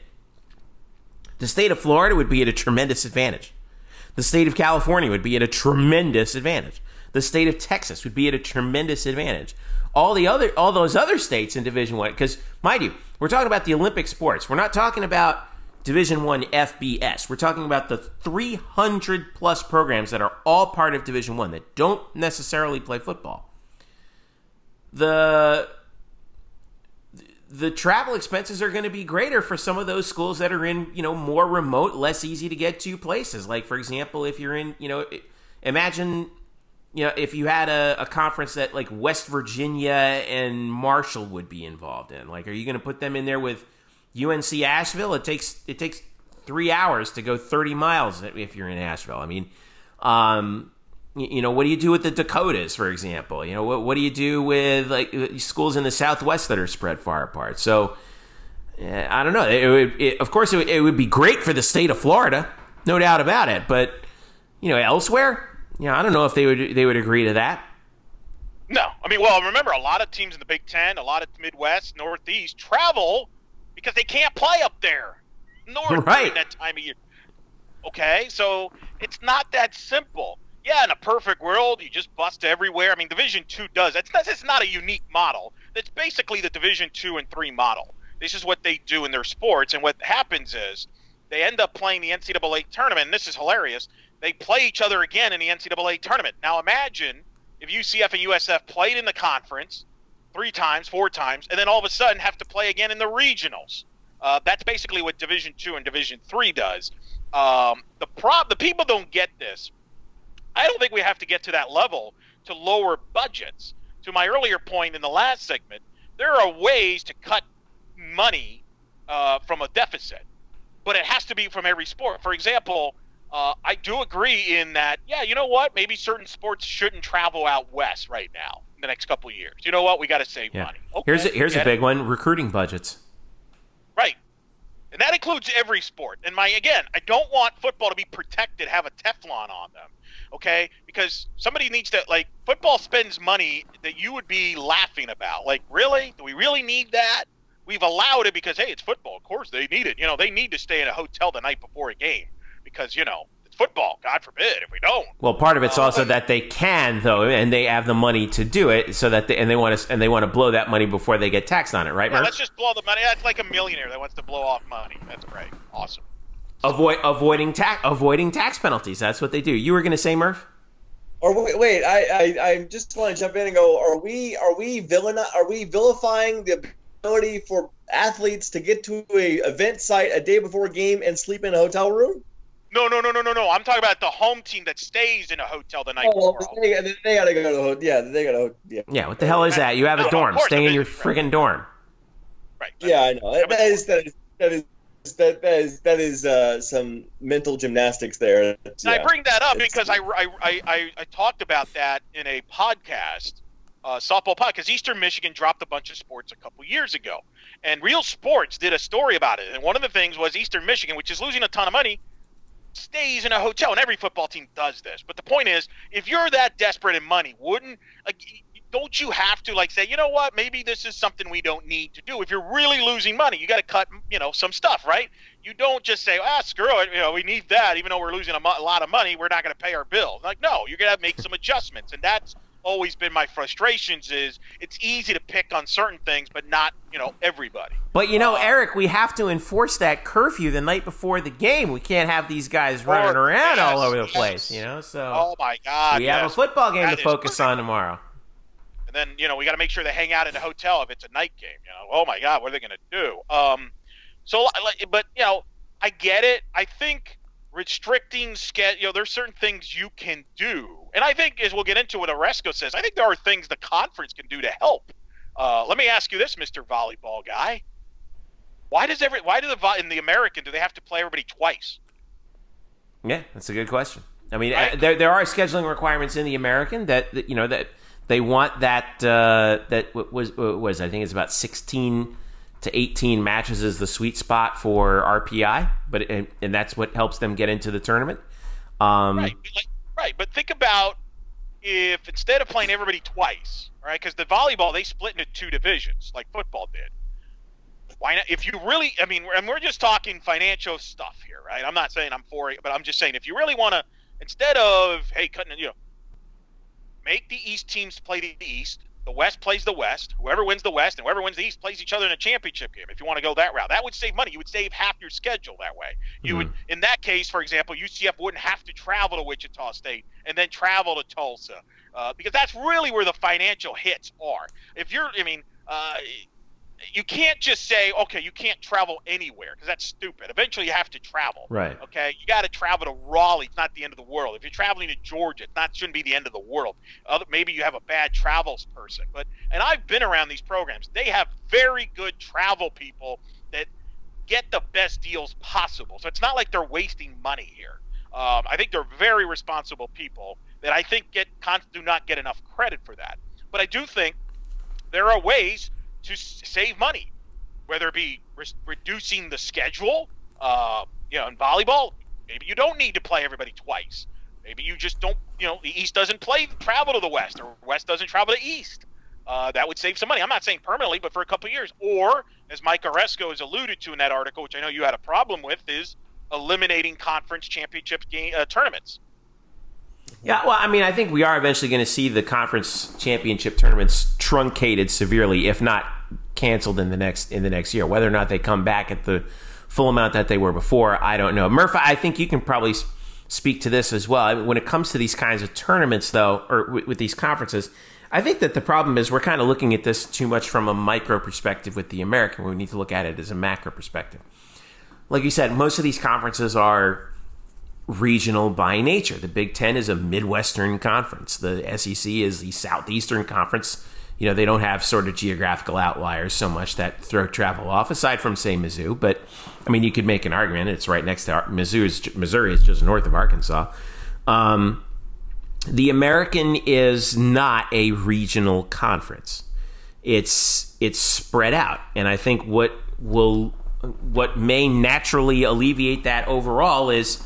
The state of Florida would be at a tremendous advantage. The state of California would be at a tremendous advantage. The state of Texas would be at a tremendous advantage. All the other, all those other states in Division One, because mind you, we're talking about the Olympic sports. We're not talking about Division One FBS. We're talking about the 300 plus programs that are all part of Division One that don't necessarily play football. The the travel expenses are going to be greater for some of those schools that are in you know more remote less easy to get to places like for example if you're in you know imagine you know if you had a, a conference that like west virginia and marshall would be involved in like are you going to put them in there with unc asheville? It takes it takes three hours to go 30 miles if you're in asheville. I mean um you know what do you do with the dakotas for example? You know what, what do you do with like schools in the southwest that are spread far apart? So eh, i don't know. It would, it, of course it would, it would be great for the state of florida no doubt about it but you know elsewhere know i don't know if they would they would agree to that No, I mean, well, remember, a lot of teams in the Big Ten, a lot of Midwest, Northeast travel because they can't play up there, north [laughs] Right. that time of year. Okay, so it's not that simple. Yeah, in a perfect world, you just bust everywhere. I mean, Division Two does. That's that's it's not a unique model. That's basically the Division Two and Three model. This is what they do in their sports, and what happens is they end up playing the NCAA tournament. And this is hilarious. They play each other again in the NCAA tournament. Now imagine if UCF and USF played in the conference three times, four times, and then all of a sudden have to play again in the regionals. Uh, that's basically what Division Two and Division Three does. Um, the prob the people don't get this. I don't think we have to get to that level to lower budgets. To my earlier point in the last segment, there are ways to cut money uh, from a deficit, but it has to be from every sport. For example, uh, I do agree in that, yeah, you know what? Maybe certain sports shouldn't travel out west right now in the next couple of years. You know what? We got to save Yeah. money. Okay, here's a, here's a get it. big one: recruiting budgets. Right. And that includes every sport. And my again, I don't want football to be protected, have a Teflon on them. Okay? Because somebody needs to like football spends money that you would be laughing about. Like, really? Do we really need that? We've allowed it because hey, it's football. Of course they need it. You know, they need to stay in a hotel the night before a game because, you know, it's football. God forbid if we don't. Well, part of it's Uh, also that they can though, and they have the money to do it, so that they, and they want to and they want to blow that money before they get taxed on it, right, Yeah, Murph? let's just blow the money. That's like a millionaire that wants to blow off money. That's great. Awesome. Avoid avoiding tax abiling tax penalties. That's what they do. You were going to say, Murph? Or wait, wait I, I, I just want to jump in and go. Are we are we villain are we vilifying the ability for athletes to get to a event site a day before a game and sleep in a hotel room? No, no, no, no, no, no. I'm talking about the home team that stays in a hotel the night Oh, well, before. they, they gotta go to the hotel. Yeah, they gotta. Yeah, Yeah. What the hell is that? You have a of dorm. course, Stay in your mean- friggin' dorm. Right. yeah, I know. That is that is that is that, that is that is uh, some mental gymnastics there. That's- And I bring that up because I, I, I, I, I talked about that in a podcast, uh, softball podcast, because Eastern Michigan dropped a bunch of sports a couple years ago. And Real Sports did a story about it. And one of the things was Eastern Michigan, which is losing a ton of money, stays in a hotel. And every football team does this. But the point is, if you're that desperate in money, wouldn't like don't you have to like say, you know what, maybe this is something we don't need to do. If you're really losing money, you got to cut, you know, some stuff, right? You don't just say, ah, screw it, you know, we need that, even though we're losing a, mo- a lot of money, we're not going to pay our bill. Like, no, you're going to make some adjustments, and that's always been my frustrations. Is it's easy to pick on certain things, but not, you know, everybody. But you know, Uh, Eric, we have to enforce that curfew the night before the game. We can't have these guys running Or- around all over the yes. place. You know, so Oh my God, we have a football game That to focus perfect. on tomorrow. And then you know we got to make sure they hang out in a hotel if it's a night game. You know, oh my God, what are they going to do? Um, so, like, but you know, I get it. I think restricting schedule. You know, there's certain things you can do, and I think as we'll get into what Aresco says, I think there are things the conference can do to help. Uh, let me ask you this, Mr. Volleyball guy. Why does every why do the in the American do they have to play everybody twice? Yeah, that's a good question. I mean, Right. uh, there there are scheduling requirements in the American that, that you know that they want that uh, that was was I think it's about sixteen to eighteen matches is the sweet spot for RPI, but and, and that's what helps them get into the tournament. Um, Right, like, right. But think about if instead of playing everybody twice, right? Because the volleyball they split into two divisions, like football did. Why not? If you really, I mean, and we're just talking financial stuff here, right? I'm not saying I'm for it, but I'm just saying if you really want to, instead of hey, cutting, you know, make the East teams play the East. The West plays the West. Whoever wins the West and whoever wins the East plays each other in a championship game. If you want to go that route, that would save money. You would save half your schedule that way. You would, in that case, for example, UCF wouldn't have to travel to Wichita State and then travel to Tulsa uh, because that's really where the financial hits are. If you're, I mean, uh, you can't just say, okay, you can't travel anywhere because that's stupid. Eventually, you have to travel. Right. Okay, you got to travel to Raleigh. It's not the end of the world. If you're traveling to Georgia, it's not shouldn't be the end of the world. Other, maybe you have a bad travels person, but and I've been around these programs. They have very good travel people that get the best deals possible. So it's not like they're wasting money here. Um, I think they're very responsible people that I think get do not get enough credit for that. But I do think there are ways to save money, whether it be re- reducing the schedule. Uh, you know, in volleyball, maybe you don't need to play everybody twice. Maybe you just don't. You know, the East doesn't play travel to the West, or West doesn't travel to the East. Uh, that would save some money. I'm not saying permanently, but for a couple years. Or, as Mike Aresco has alluded to in that article, which I know you had a problem with, is eliminating conference championship game, uh, tournaments. Yeah, well, I mean, I think we are eventually going to see the conference championship tournaments truncated severely, if not canceled in the next in the next year. Whether or not they come back at the full amount that they were before, I don't know. Murph, I think you can probably speak to this as well. I mean, when it comes to these kinds of tournaments, though, or with, with these conferences, I think that the problem is we're kind of looking at this too much from a micro perspective with the American. We need to look at it as a macro perspective. Like you said, most of these conferences are regional by nature. The Big Ten is a Midwestern conference. The SEC is the Southeastern conference. You know, they don't have sort of geographical outliers so much that throw travel off, aside from, say, Mizzou. But, I mean, you could make an argument. It's right next to Mizzou. Is, Missouri is just north of Arkansas. Um, the American is not a regional conference. It's it's spread out, and I think what will what may naturally alleviate that overall is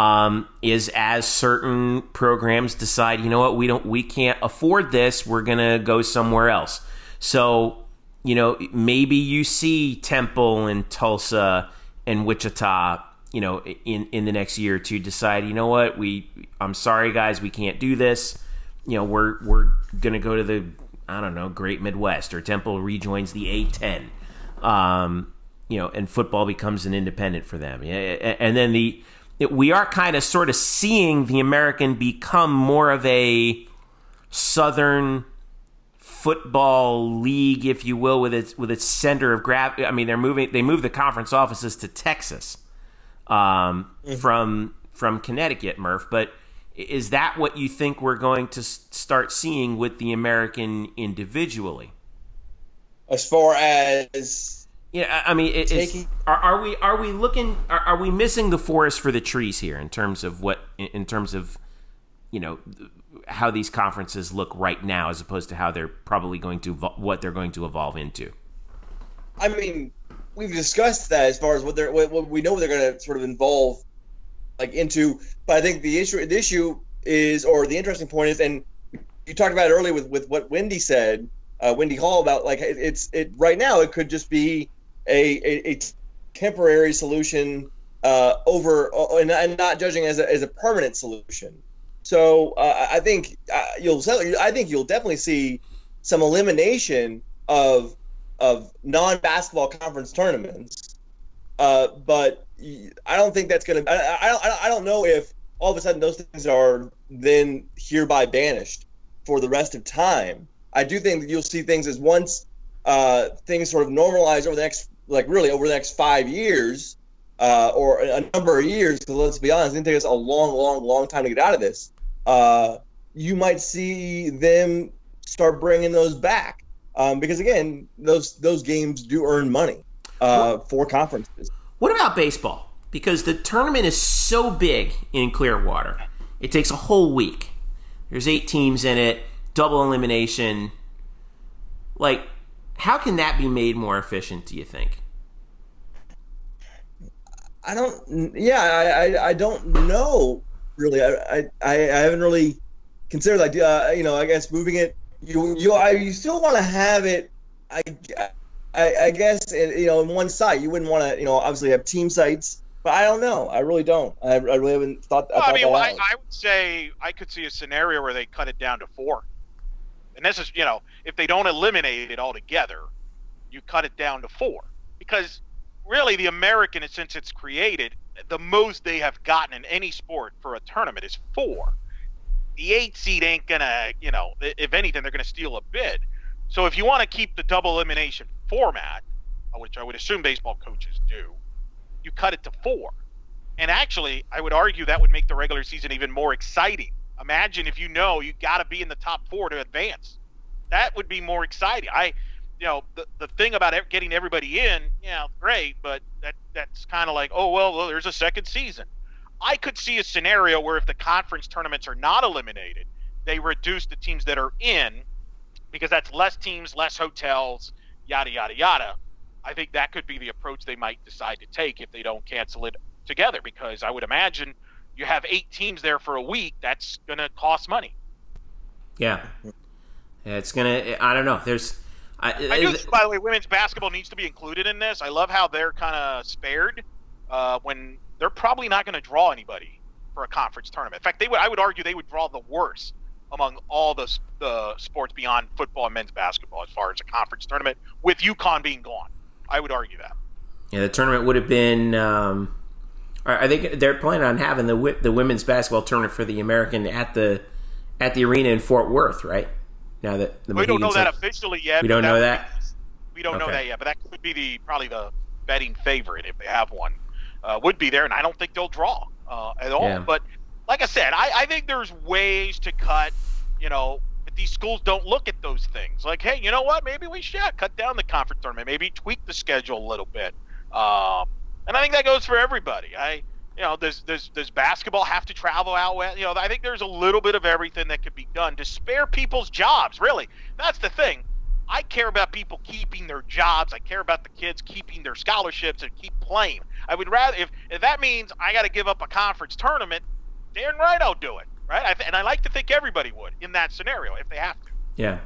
um, is as certain programs decide, you know what, we don't, we can't afford this, we're gonna go somewhere else. So, you know, maybe you see Temple and Tulsa and Wichita, you know, in in the next year to decide, you know what, we, I'm sorry guys, we can't do this. You know, we're we're gonna go to the, I don't know, Great Midwest or Temple rejoins the A10. Um, you know, and football becomes an independent for them. Yeah, And then the it, we are kind of sort of seeing the American become more of a southern football league, if you will, with its with its center of gravity. I mean, they're moving. They move the conference offices to Texas um, mm-hmm. from from Connecticut, Murph. But is that what you think we're going to start seeing with the American individually? As far as yeah, I mean, taking... are, are, we are we looking are, are, we missing the forest for the trees here in terms of what in terms of you know how these conferences look right now as opposed to how they're probably going to what they're going to evolve into? I mean, we've discussed that as far as what they're what, what we know they're going to sort of involve like into, but I think the issue the issue is or the interesting point is, and you talked about it earlier with with what Wendy said. Uh, Wendy Hall about like it, it's it right now it could just be a, a, a temporary solution uh, over uh, and, and, not judging as a, as a permanent solution. So uh, I think uh, you'll I think you'll definitely see some elimination of of non basketball conference tournaments. Uh, but I don't think that's going to. I, I, I don't know if all of a sudden those things are then hereby banished for the rest of time. I do think that you'll see things as once uh, things sort of normalize over the next like really over the next five years uh, or a number of years, because let's be honest, it's going to take us a long, long, long time to get out of this. Uh, you might see them start bringing those back um, because again, those those games do earn money uh, for conferences. What about baseball? Because the tournament is so big in Clearwater, it takes a whole week. There's eight teams in it, double elimination. Like, how can that be made more efficient? Do you think? I don't. Yeah, I, I, I don't know really. I, I, I haven't really considered like uh, you know. I guess moving it. You you I, you still want to have it. I, I, I guess you know in one site you wouldn't want to you know obviously have team sites. But I don't know. I really don't. I, I really haven't thought. Well, I, I mean, I, I would say I could see a scenario where they cut it down to four. And this is, you know, if they don't eliminate it altogether, you cut it down to four because really the American, since it's created, the most they have gotten in any sport for a tournament is four. The eight seed ain't gonna, you know, if anything, they're gonna steal a bid. So if you want to keep the double elimination format, uh, which I would assume baseball coaches do, you cut it to four. And actually, I would argue that would make the regular season even more exciting. Imagine if you know you got to be in the top four to advance. That would be more exciting. I you know the, the thing about getting everybody in, yeah, great, but that that's kind of like, oh well, well, there's a second season. I could see a scenario where if the conference tournaments are not eliminated, they reduce the teams that are in because that's less teams, less hotels, yada yada yada. I think that could be the approach they might decide to take if they don't cancel it together because I would imagine you have eight teams there for a week, that's going to cost money. Yeah. It's going to I don't know. There's I, I do, by the way, women's basketball needs to be included in this. I love how they're kind of spared uh, when they're probably not going to draw anybody for a conference tournament. In fact, they would. I would argue they would draw the worst among all the the sports beyond football and men's basketball as far as a conference tournament, with UConn being gone. I would argue that. Yeah, the tournament would have been. Um, are they? They're planning on having the the women's basketball tournament for the American at the at the arena in Fort Worth, right? Now that the we don't know that officially yet. We don't know that. we don't okay. know that yet, but that could be the probably the betting favorite if they have one. Uh, would be there, and I don't think they'll draw. uh, at all. Yeah. But like I said, I, I think there's ways to cut. You know, but these schools don't look at those things. Like, hey, you know what? Maybe we should cut down the conference tournament. Maybe tweak the schedule a little bit. Um, and I think that goes for everybody. I, you know, does does does basketball have to travel out west? You know, I think there's a little bit of everything that could be done to spare people's jobs. Really, that's the thing. I care about people keeping their jobs. I care about the kids keeping their scholarships and keep playing. I would rather if if that means I got to give up a conference tournament, darn right I'll do it. Right, I th- and I like to think everybody would in that scenario if they have to. Yeah.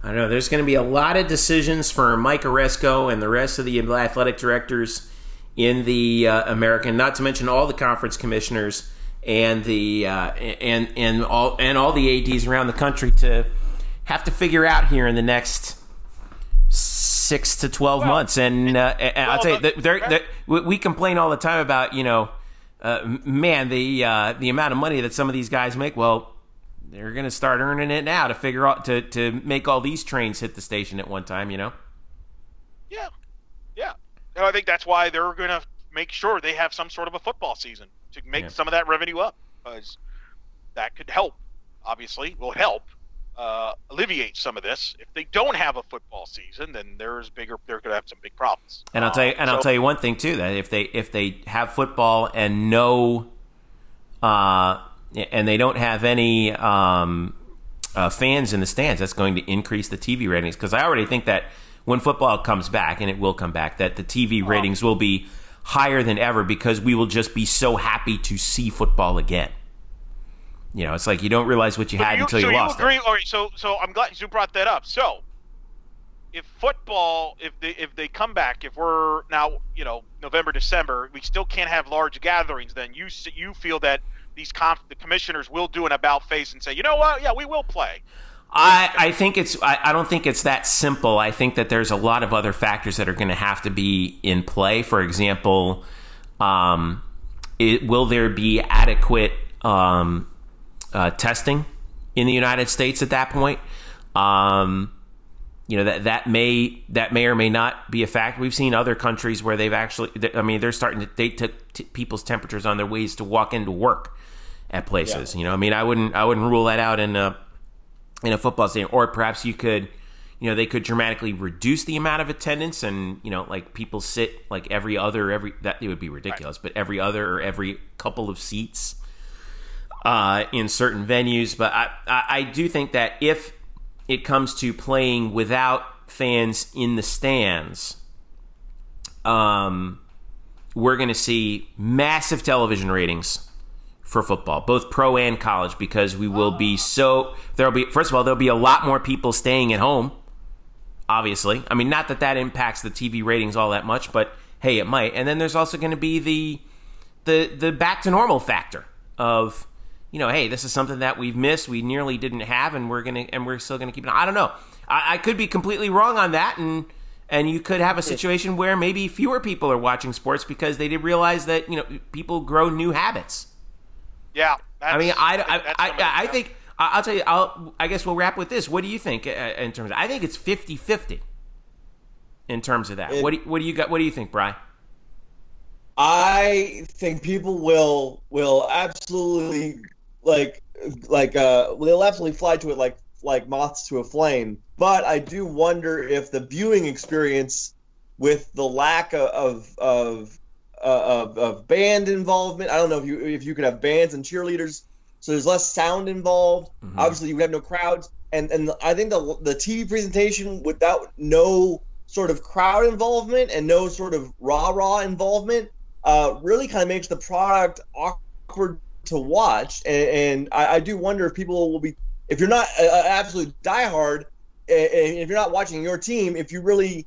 I know there's going to be a lot of decisions for Mike Aresco and the rest of the athletic directors in the uh, American, not to mention all the conference commissioners and the uh, and and all and all the ads around the country to have to figure out here in the next six to twelve Well, months. And, uh, and I'll tell you, the- they're, they're, we complain all the time about you know, uh, man, the uh, the amount of money that some of these guys make. Well, they're going to start earning it now to figure out to to make all these trains hit the station at one time. You know. Yeah. And I think that's why they're going to make sure they have some sort of a football season to make Yeah. some of that revenue up, because that could help. Obviously, will help uh, alleviate some of this. If they don't have a football season, then there's bigger. They're going to have some big problems. And I'll tell you, and I'll tell you one thing too that if they if they have football and no, uh, and they don't have any um, uh, fans in the stands, that's going to increase the TV ratings. Because I already think that when football comes back, and it will come back, that the TV oh. ratings will be higher than ever because we will just be so happy to see football again. You know, it's like you don't realize what you So had you, until so you you lost agree? it. All right, so so I'm glad you brought that up. So if football, if they if they come back, if we're now you know November December, we still can't have large gatherings. Then you you feel that these conf- the commissioners will do an about face and say, you know what? Yeah, we will play. I, I think it's I, I don't think it's that simple. I think that there's a lot of other factors that are going to have to be in play. For example, um, it, will there be adequate um, uh, testing in the United States at that point? Um, you know that that may that may or may not be a fact. We've seen other countries where they've actually. I mean, they're starting to they took t- people's temperatures on their ways to walk into work at places. You know, I mean, I wouldn't I wouldn't rule that out in a in a football stadium, or perhaps you could, you know, they could dramatically reduce the amount of attendance, and you know, like people sit like every other every that it would be ridiculous, but every other or every couple of seats uh, in certain venues. But I, I I do think that if it comes to playing without fans in the stands, um, we're going to see massive television ratings for football, both pro and college, because we will be so there'll be first of all there'll be a lot more people staying at home. Obviously, I mean not that that impacts the TV ratings all that much, but hey, it might. And then there's also going to be the the the back to normal factor of you know, hey, this is something that we've missed, we nearly didn't have, and we're gonna and we're still gonna keep it. I don't know. I, I could be completely wrong on that, and and you could have a situation where maybe fewer people are watching sports because they did realize that you know people grow new habits. Yeah. That's, I mean, I, think I, that's I, some of I, it, yeah. think I- I'll tell you. I'll, I guess we'll wrap with this. What do you think uh, in terms? Of, I think it's 50-50 in terms of that. It- what do you, what do you got? What do you think, Bry? I think people will will absolutely like like uh they'll absolutely fly to it like like moths to a flame. But I do wonder if the viewing experience with the lack of of of, uh, of, of band involvement. I don't know if you if you could have bands and cheerleaders, so there's less sound involved. Mhm. Obviously, you would have no crowds, and and I think the the TV presentation without no sort of crowd involvement and no sort of rah rah involvement uh, really kind of makes the product awkward to watch. And, and I, I do wonder if people will be, if you're not an absolute diehard, and if you're not watching your team, if you really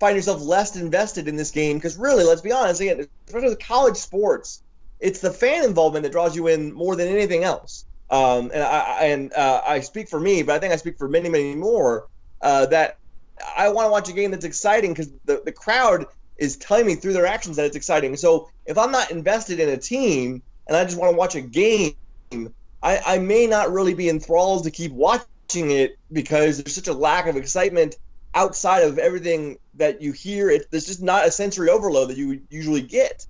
find yourself less invested in this game, because really, let's be honest, again, especially with college sports, it's the fan involvement that draws you in more than anything else. Um, and I, and uh, I speak for me, but I think I speak for many, many more uh, that I want to watch a game that's exciting because the, the crowd is telling me through their actions that it's exciting. So if I'm not invested in a team and I just want to watch a game, I, I may not really be enthralled to keep watching it because there's such a lack of excitement outside of everything that you hear. It, there's just not a sensory overload that you usually get.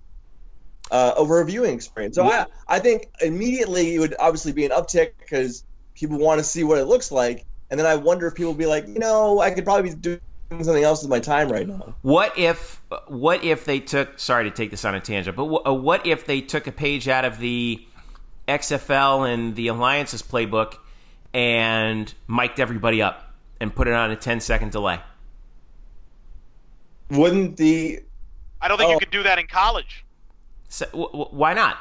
uh, over a viewing experience. So I, I think immediately it would obviously be an uptick because people want to see what it looks like. And then I wonder if people will be like, you know, I could probably be doing something else with my time right now. What if what if they took sorry to take this on a tangent, but wh- uh, what if they took a page out of the XFL and the Alliances playbook and mic'd everybody up and put it on a 10 second delay? Wouldn't the I don't think Oh. you could do that in college. So, wh- wh- why not?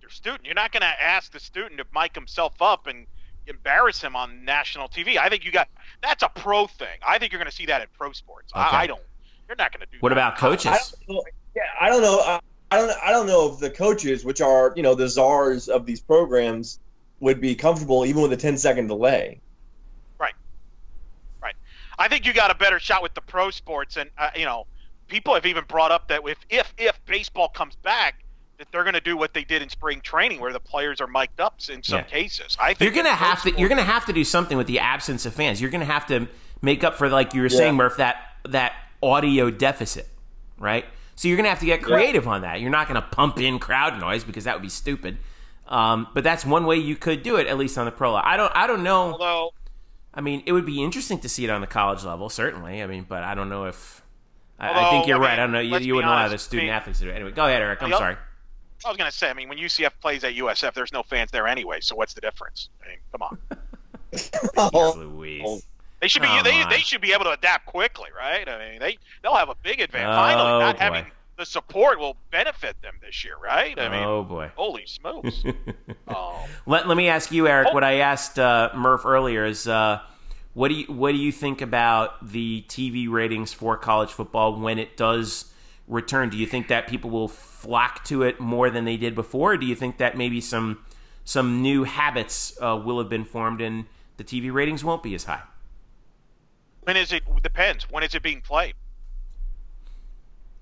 Your student, you're not going to ask the student to mic himself up and embarrass him on national TV. I think you got that's a pro thing. I think you're going to see that in pro sports. Okay. I, I don't. You're not going to do. What that about in college. I coaches? yeah, I don't know. I, I don't. I don't know if the coaches, which are you know the czars of these programs, would be comfortable even with a 10 second delay. I think you got a better shot with the pro sports, and uh, you know, people have even brought up that if if if baseball comes back, that they're going to do what they did in spring training, where the players are mic'd up in some Yeah. cases. I think You're gonna have to. You're gonna have to do something with the absence of fans. You're gonna have to make up for, like you were Yeah. saying, Murph, that that audio deficit, right? So you're gonna have to get creative on that. You're not gonna pump in crowd noise because that would be stupid. Um, but that's one way you could do it, at least on the pro. I don't. I don't know. Although I mean, it would be interesting to see it on the college level, certainly. I mean, but I don't know if. I, I think you're I mean, right. I don't know. You, you wouldn't allow the student I mean- athletes to do it. Anyway, go ahead, Eric. I'm Yep. sorry. I was going to say, I mean, when UCF plays at USF, there's no fans there anyway. So what's the difference? I mean, come on. [laughs] Oh. Jeez Louise. They should be Come they, they should be able to adapt quickly, right? I mean, they they'll have a big advantage. Oh, Finally, Oh, not boy. having the support will benefit them this year, right? I mean, oh boy. holy smokes. oh. [laughs] Let, let me ask you, Eric. Oh. What I asked uh, Murph earlier is, uh, what do you what do you think about the TV ratings for college football when it does return? Do you think that people will flock to it more than they did before? Or do you think that maybe some some new habits uh, will have been formed and the TV ratings won't be as high? When is it? Depends. When is it being played?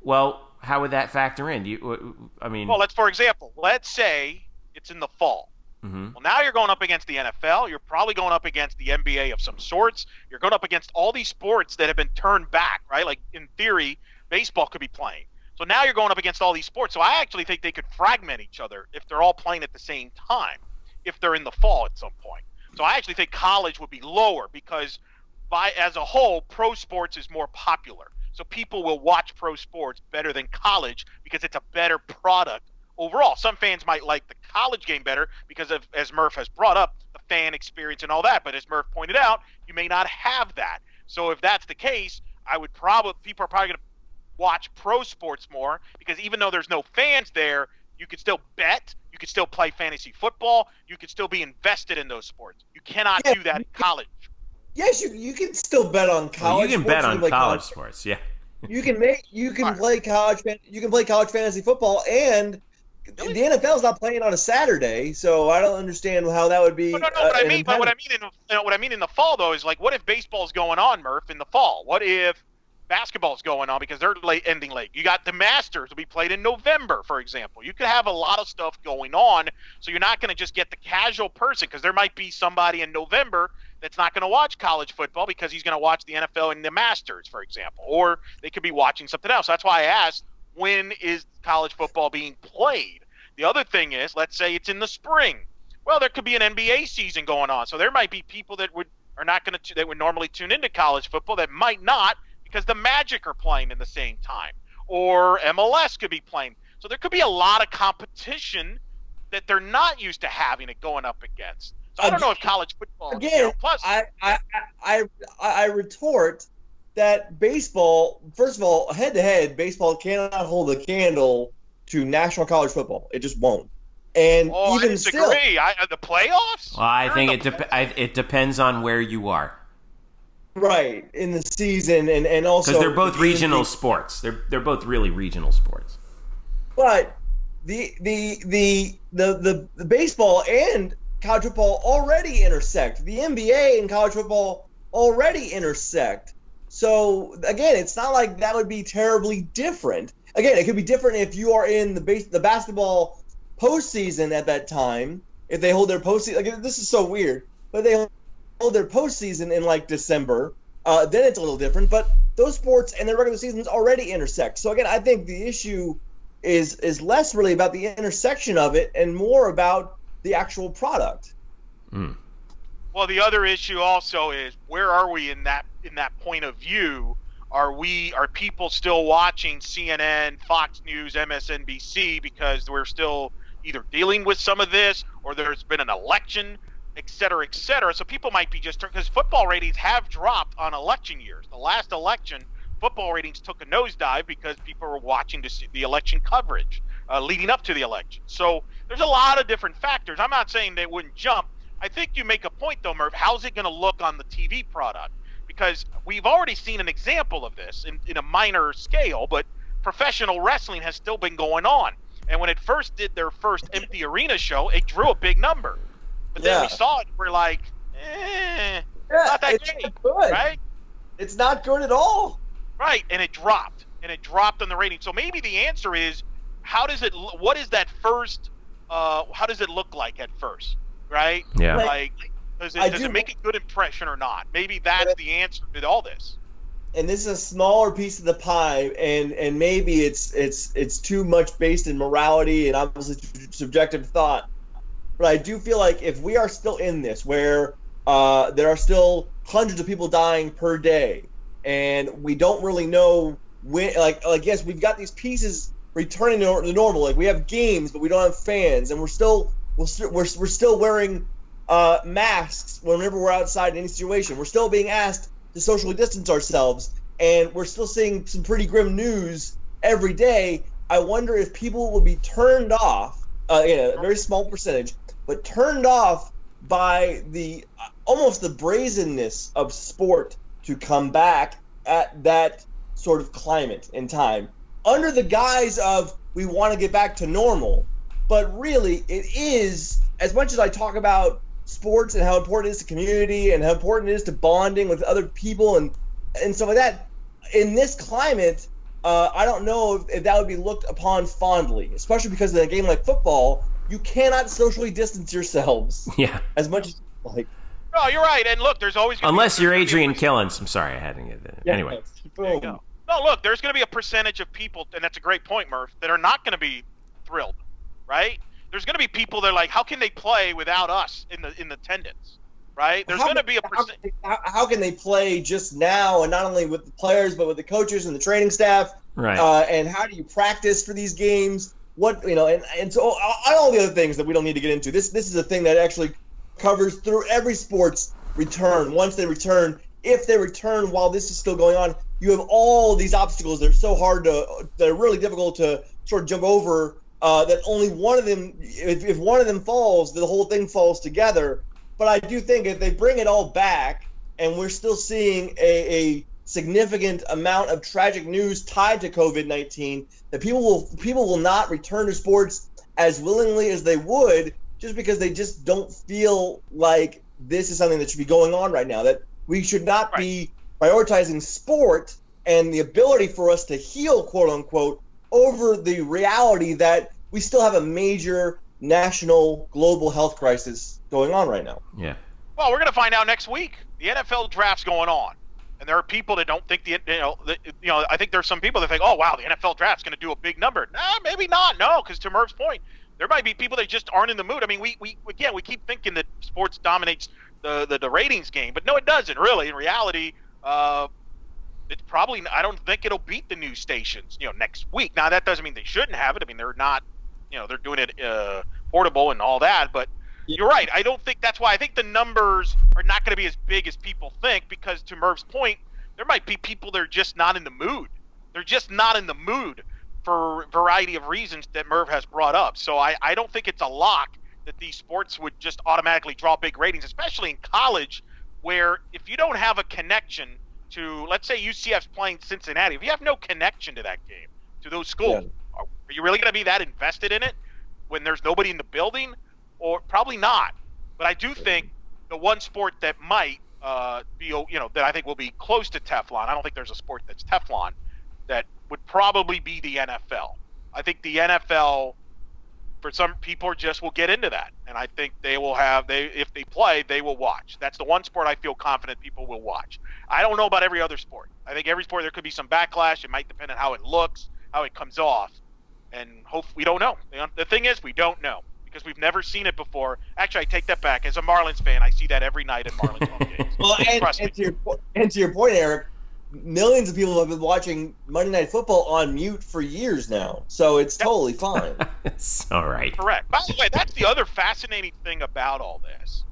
Well, how would that factor in? You, I mean, Well, let's for example, let's say it's in the fall. mhm. Well, now you're going up against the NFL. You're probably going up against the NBA of some sorts. You're going up against all these sports that have been turned back, right? Like in theory, baseball could be playing. So now you're going up against all these sports. So I actually think they could fragment each other if they're all playing at the same time, if they're in the fall at some point. So I actually think college would be lower because by as a whole, pro sports is more popular. So people will watch pro sports better than college because it's a better product overall. Some fans might like the college game better because of, as Murph has brought up, the fan experience and all that. But as Murph pointed out, you may not have that. So if that's the case, I would probably people are probably going to watch pro sports more because even though there's no fans there, you could still bet, you could still play fantasy football, you could still be invested in those sports. You cannot Yeah, do that in college. Yes, you you can still bet on college. Well, you can sports, bet on play college sports. Yeah. You can make you can Alright. play college you can play college fantasy football and the NFL is not playing on a Saturday, so I don't understand how that would be. No, no, no. uh, what I an mean, but what I mean in you know, what I mean in the fall though is like, what if baseball's going on, Murph, in the fall? What if basketball's going on because they're late ending late? You got the Masters will be played in November, for example. You could have a lot of stuff going on, so you're not going to just get the casual person because there might be somebody in November that's not going to watch college football because he's going to watch the NFL and the Masters, for example, or they could be watching something else. That's why I asked, when is college football being played? The other thing is, let's say it's in the spring. Well, there could be an NBA season going on, so there might be people that would are not going to that would normally tune into college football that might not because the Magic are playing in the same time, or MLS could be playing. So there could be a lot of competition that they're not used to having it going up against. So I don't know if college football. you Again, know, plus, I, I I I I retort that baseball. First of all, head to head, baseball cannot hold a candle to national college football. It just won't. And oh, I even disagree. still, I, uh, the playoffs. Well, I They're think it the dep- I, it depends on where you are right in the season, and and also because they're both the- regional sports. They're they're both really regional sports. But the the the the the, the baseball and college football already intersect. The NBA and college football already intersect. So again, it's not like that would be terribly different. Again, it could be different if you are in the base the basketball postseason at that time. If they hold their postseason, like this is so weird, but they hold their postseason in like December, uh, then it's a little different. But those sports and their regular seasons already intersect. So again, I think the issue is is less really about the intersection of it and more about the actual product. Mm. Well, the other issue also is where are we in that in that point of view? Are we are people still watching CNN, Fox News, MSNBC because we're still either dealing with some of this or there's been an election, et cetera, et cetera. So people might be just because football ratings have dropped on election years. The last election, football ratings took a nosedive because people were watching to see the election coverage uh, leading up to the election. So there's a lot of different factors. I'm not saying they wouldn't jump. I think you make a point though, Murph. How's it going to look on the TV product? Because we've already seen an example of this in, in a minor scale, but professional wrestling has still been going on. And when it first did their first empty arena show, it drew a big number. But then Yeah. we saw it, we're like, eh, Yeah, not that it's great, not good. right? It's not good at all. Right, and it dropped, and it dropped on the rating. So maybe the answer is, how does it? What is that first? Uh, how does it look like at first? Right? Yeah. Like, does it, does do- it make a good impression or not? Maybe that's the answer to all this. and this is a smaller piece of the pie and and maybe it's it's it's too much based in morality and obviously subjective thought but i do feel like if we are still in this where uh, there are still hundreds of people dying per day and we don't really know when like like yes we've got these pieces returning to normal. Like we have games but we don't have fans. And we're still we're, st- we're, we're still wearing uh, masks whenever we're outside in any situation. We're still being asked to socially distance ourselves. And we're still seeing some pretty grim news every day. I wonder if people will be turned off uh, a very small percentage but turned off by the almost the brazenness of sport to come back at that sort of climate and time under the guise of we want to get back to normal but really it is as much as i talk about sports and how important it is to community and how important it is to bonding with other people and and stuff like that in this climate uh, i don't know if, if that would be looked upon fondly especially because in a game like football you cannot socially distance yourselves [laughs] Yeah. as much as like No, you're right. And look, there's always gonna be- Unless you're there's gonna be a Adrian perc- Killens. I'm sorry, I had to get that. yeah, Anyway. There you boom. Go. No, look, there's going to be a percentage of people, and that's a great point, Murph, that are not going to be thrilled, right? There's going to be people that are like, how can they play without us in the in the attendance, right? There's going to be a how, percent. how, how can they play just now and not only with the players but with the coaches and the training staff Right. uh, and how do you practice for these games what you know and, and so all, all the other things that we don't need to get into this this is a thing that actually covers through every sports return once they return if they return while this is still going on you have all these obstacles that are so hard to they're really difficult to sort of jump over uh, that only one of them if, if one of them falls the whole thing falls together. But i do think if they bring it all back and we're still seeing a, a significant amount of tragic news tied to covid-19 that people will people will not return to sports as willingly as they would just because they just don't feel like this is something that should be going on right now that we should not be prioritizing sport and the ability for us to heal quote unquote over the reality that we still have a major national global health crisis going on right now yeah. Well, we're going to find out next week. The NFL draft's going on, and there are people that don't think the you know the, you know I think there's some people that think, oh wow, the NFL draft's going to do a big number. Nah, maybe not. No, because to Murph's point, there might be people that just aren't in the mood. I mean, we we again we keep thinking that sports dominates the the, the ratings game, but no, it doesn't really. In reality, uh, it's probably I don't think it'll beat the news stations. You know, next week. Now that doesn't mean they shouldn't have it. I mean, they're not. You know, they're doing it uh, portable and all that, but you're right. I don't think that's why I think the numbers are not going to be as big as people think because to Murph's point, there might be people that are just not in the mood. They're just not in the mood for a variety of reasons that Murph has brought up. So I, I don't think it's a lock that these sports would just automatically draw big ratings, especially in college, where if you don't have a connection to, let's say UCF's playing Cincinnati, if you have no connection to that game, to those schools, are are you really going to be that invested in it when there's nobody in the building? Or probably not. But I do think the one sport that might uh, be, you know, that I think will be close to Teflon. I don't think there's a sport that's Teflon that would probably be the NFL. I think the NFL, for some people, just will get into that, and I think they will have they if they play, they will watch. That's the one sport I feel confident people will watch. I don't know about every other sport. I think every sport there could be some backlash. It might depend on how it looks, how it comes off. and hope we don't know. The thing is, we don't know because we've never seen it before. Actually, I take that back. As a Marlins fan, I see that every night at Marlins home games. [laughs] Well, and, and to your and to your point, Eric, millions of people have been watching Monday Night Football on mute for years now, so it's Yep. totally fine. [laughs] It's all right. Correct. By the way, that's the other fascinating thing about all this.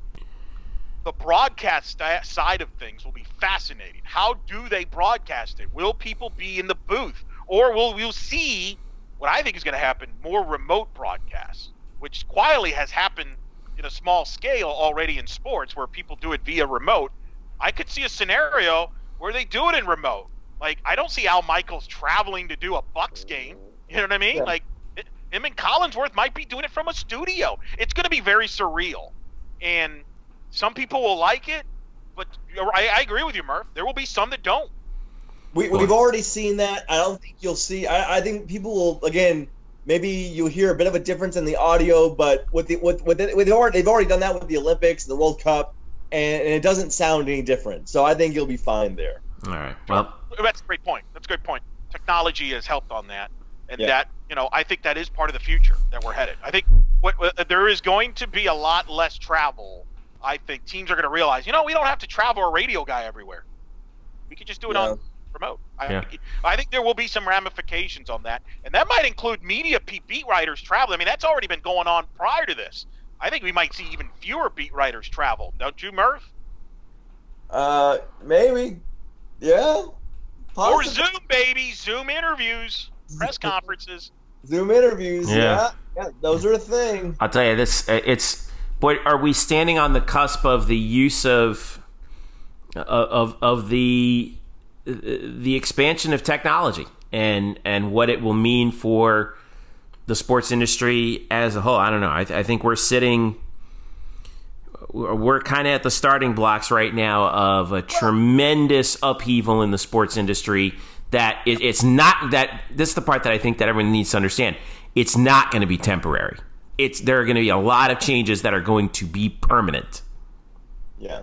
The broadcast side of things will be fascinating. How do they broadcast it? Will people be in the booth, or will we see what I think is going to happen? More remote broadcasts, which quietly has happened in a small scale already in sports, where people do it via remote. I could see a scenario where they do it in remote. Like I don't see Al Michaels traveling to do a Bucs game. You know what I mean? Yeah. Like him and Collinsworth might be doing it from a studio. It's going to be very surreal, and some people will like it, but I, I agree with you, Murph. There will be some that don't. We, we've already seen that. I don't think you'll see. I, I think people will again. Maybe you'll hear a bit of a difference in the audio, but with the with with, it, with the, already, they've already done that with the Olympics and the World Cup, and, and it doesn't sound any different. So I think you'll be fine there. All right. Well, That's a great point. That's a great point. Technology has helped on that, and Yeah. that you know I think that is part of the future that we're headed. I think what, what uh, there is going to be a lot less travel. I think teams are going to realize, you know, we don't have to travel a radio guy everywhere. We could just do it Yeah. on remote. I, Yeah. I think there will be some ramifications on that, and that might include media pe- beat writers travel. I mean, that's already been going on prior to this. I think we might see even fewer beat writers travel. Don't you, Murph? Uh, maybe, yeah. Or Zoom, baby, Zoom interviews, press conferences. Zoom interviews. Yeah. Yeah. yeah, those are a thing. I'll tell you this: uh, it's boy, are we standing on the cusp of the use of uh, of of the the expansion of technology and and what it will mean for the sports industry as a whole? I don't know. I, I think we're sitting. We're kind of at the starting blocks right now of a tremendous upheaval in the sports industry. That it, it's not that this is the part that I think that everyone needs to understand. It's not going to be temporary. It's there are going to be a lot of changes that are going to be permanent. Yeah.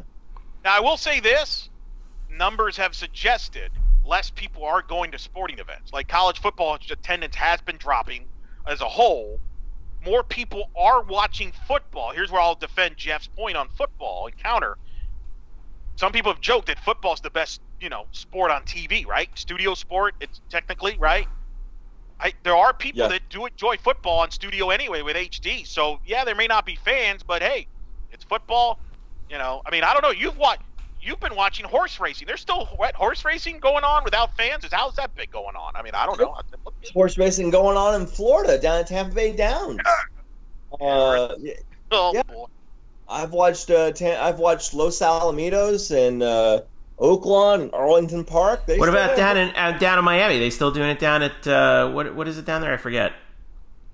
Now, I will say this: numbers have suggested less people are going to sporting events. Like college football attendance has been dropping as a whole. More people are watching football. Here's where I'll defend Jeff's point on football and counter. Some people have joked that football's the best, you know, sport on TV, right? Studio sport, it's technically right. I, there are people Yeah. that do enjoy football on studio anyway with HD. So yeah, there may not be fans, but hey, it's football. You know, I mean, I don't know. You've watched, you've been watching horse racing. There's still what, horse racing going on without fans. Is how's that big going on? I mean, I don't know. Horse racing going on in Florida, down at Tampa Bay Downs. Uh, Oh Yeah. boy. I've watched uh, Tam- I've watched Los Alamitos and uh, Oaklawn and Arlington Park. They What about down in uh, down in Miami? They still doing it down at uh, what what is it down there? I forget.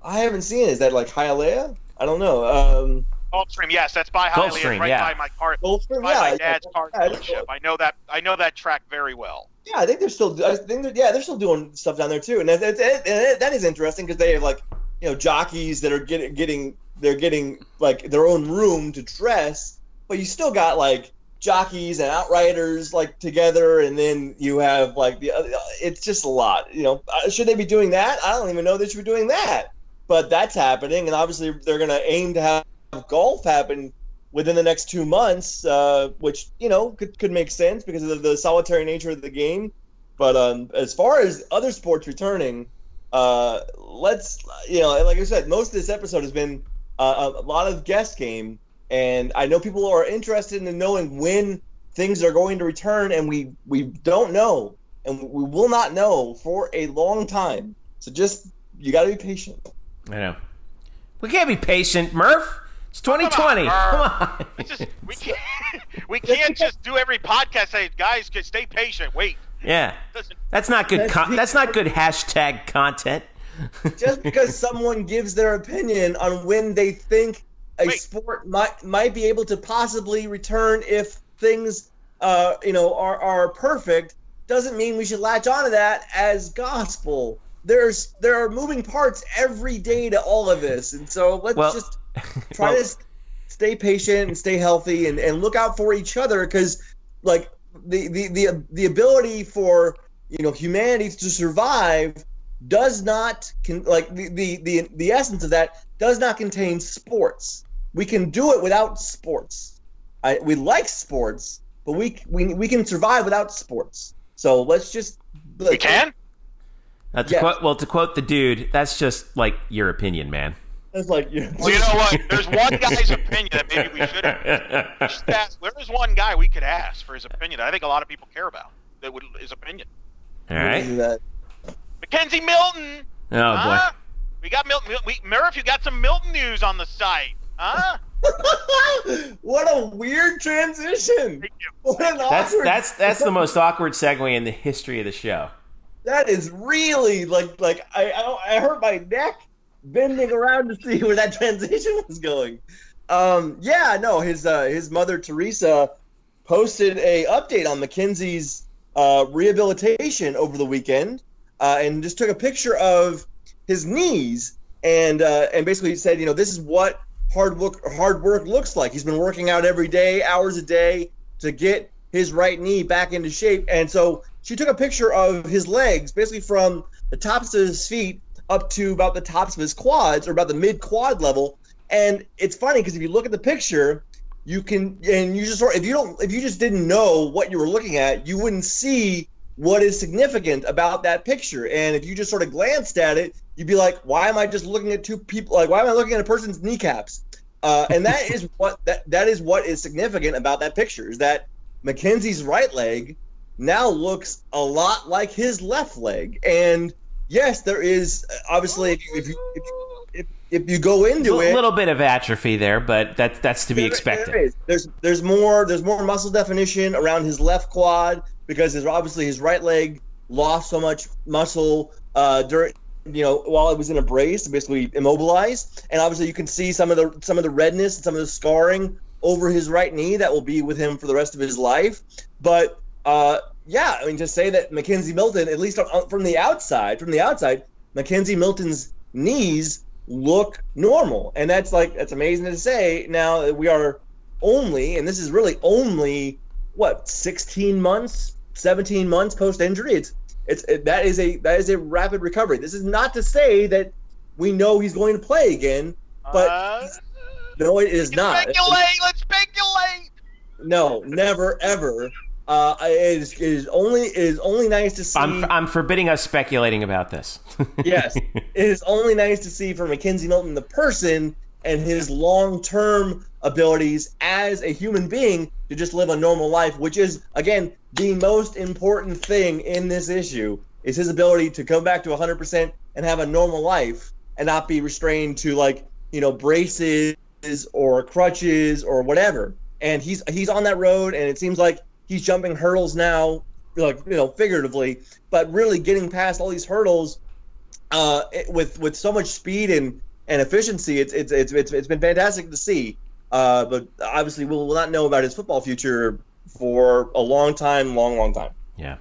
I haven't seen it. Is that like Hialeah? I don't know. Um, Gulfstream, yes, that's by Hialeah, Gulfstream, right yeah. by my car, Gulfstream, by yeah, my dad's car yeah, it's- dealership. I know that. I know that track very well. Yeah, I think they're still. I think they're, yeah, they're still doing stuff down there too, and that, that, that, that is interesting because they have like you know jockeys that are getting getting they're getting like their own room to dress, but you still got like jockeys and outriders like together, and then you have like the other. It's just a lot, you know. Uh, Should they be doing that? I don't even know they should be doing that, but that's happening, and obviously they're going to aim to have golf happen within the next two months, uh, which you know could, could make sense because of the, solitary nature of the game. But um, as far as other sports returning, uh, let's you know, like I said, most of this episode has been uh, a lot of guest game, and I know people are interested in knowing when things are going to return, and we we don't know, and we will not know for a long time. So just you got to be patient. I know. We can't be patient, Murph. It's 2020. Murph. Come on. Just, we [laughs] can't. we can't just do every podcast say, guys, stay patient. Wait. Yeah, Doesn't- that's not good. That's- Con- that's not good hashtag content. [laughs] just because someone gives their opinion on when they think a Wait. sport might might be able to possibly return if things uh, you know are, are perfect doesn't mean we should latch onto that as gospel there's there are moving parts every day to all of this and so let's Well- just try well- to s- stay patient and stay healthy and, and look out for each other because like the, the the the ability for you know humanity to survive does not con- like the, the the the essence of that does not contain sports. We can do it without sports. I, we like sports, but we we we can survive without sports. So let's just We can. Uh, to Yes. quote, well, to quote the dude, that's just like your opinion, man. It's like you Well, you know what? There's one guy's opinion that maybe we should we [laughs] ask. There is one guy we could ask for his opinion. that I think a lot of people care about that would his opinion. All right. that. Mackenzie Milton. Oh boy. We got Milton. Mil- We, Murph, you got some Milton news on the site, huh? [laughs] what a weird transition. Thank you. What an That's awkward- that's that's the most awkward segue in the history of the show. That is really like like I I, I hurt my neck bending around to see where that transition was going. Um, yeah, no, his uh, his mother Teresa posted a update on Mackenzie's uh, rehabilitation over the weekend, uh, and just took a picture of his knees and uh, and basically said, you know, this is what hard work hard work looks like. He's been working out every day, hours a day, to get his right knee back into shape. And so she took a picture of his legs, basically from the tops of his feet up to about the tops of his quads, or about the mid quad level. And it's funny because if you look at the picture, you can and you just sort if you don't if you just didn't know what you were looking at, you wouldn't see what is significant about that picture. And if you just sort of glanced at it, you'd be like, why am I just looking at two people? Like, why am I looking at a person's kneecaps? Uh, and that is [laughs] what that that is what is significant about that picture is that Mackenzie's right leg now looks a lot like his left leg. And yes, there is obviously if you if you if you, if, if you go There's into a it, little bit of atrophy there, but that's that's to be there- expected. there. There's there's more there's more muscle definition around his left quad because his obviously his right leg lost so much muscle uh, during you know while it was in a brace, basically immobilized, and obviously you can see some of the some of the redness and some of the scarring over his right knee that will be with him for the rest of his life. But uh, yeah, I mean to say that Mackenzie Milton, at least from the outside, from the outside, Mackenzie Milton's knees look normal, and that's like that's amazing to say. Now that we are only, and this is really only what 16 months, 17 months post injury. It's it's it, that is a that is a rapid recovery. This is not to say that we know he's going to play again. But uh, No, it is not. speculate. Let's speculate. No, never ever. Uh, it is, it is only it is only nice to see. I'm I'm forbidding us speculating about this. [laughs] yes, it is only nice to see for Mackenzie Milton the person and his long-term abilities as a human being to just live a normal life, which is again the most important thing in this issue is his ability to come back to 100% and have a normal life and not be restrained to like you know braces or crutches or whatever. And he's he's on that road, and it seems like he's jumping hurdles now, like you know figuratively, but really getting past all these hurdles uh, with with so much speed and and efficiency. It's it's it's it's, it's been fantastic to see. Uh, but obviously, we'll, we'll not know about his football future for a long time, long, long time. yeah.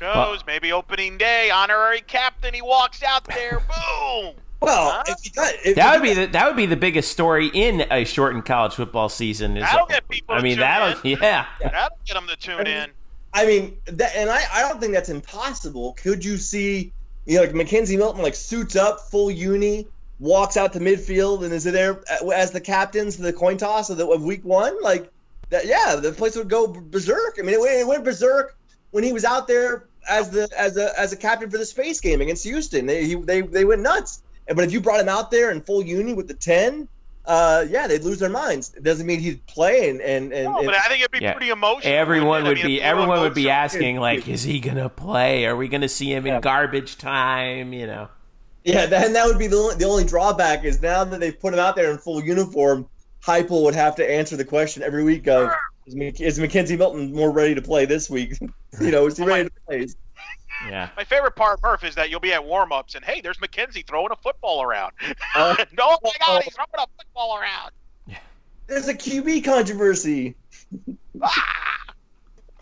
Goes maybe opening day, honorary captain. He walks out there, [laughs] boom. Well, Huh? if he got, if That if would be the, that would be the biggest story in a shortened college football season. Is, That'll get people I to mean, tune that'll in. [laughs] yeah. That'll get them to tune in. I mean, that, and I, I don't think that's impossible. Could you see, you know, like Mackenzie Milton like suits up full uni, walks out to midfield, and is there as the captains for the coin toss of, the, of week one? Like that, yeah, the place would go berserk. I mean, it, went- it went berserk when he was out there as the as a as a captain for the space game against Houston. They he, they they went nuts. And But if you brought him out there in full uni with the ten. Uh, yeah, they'd lose their minds. It doesn't mean he'd play and and, and, No, but I think it'd be Yeah. pretty emotional. Everyone wouldn't it? would I mean, be everyone little would be emotional. asking like, is he gonna play? Are we gonna see him in garbage time? You know. Yeah, that, and that would be the only, the only drawback is now that they've put him out there in full uniform, Heupel would have to answer the question every week of is, Mc- is Mackenzie Milton more ready to play this week? [laughs] you know, is he ready to play? Yeah. My favorite part, Murph, is that you'll be at warm-ups and hey, there's Mackenzie throwing a football around. Uh, [laughs] oh my God, he's throwing a football around. there's a QB controversy. Ah!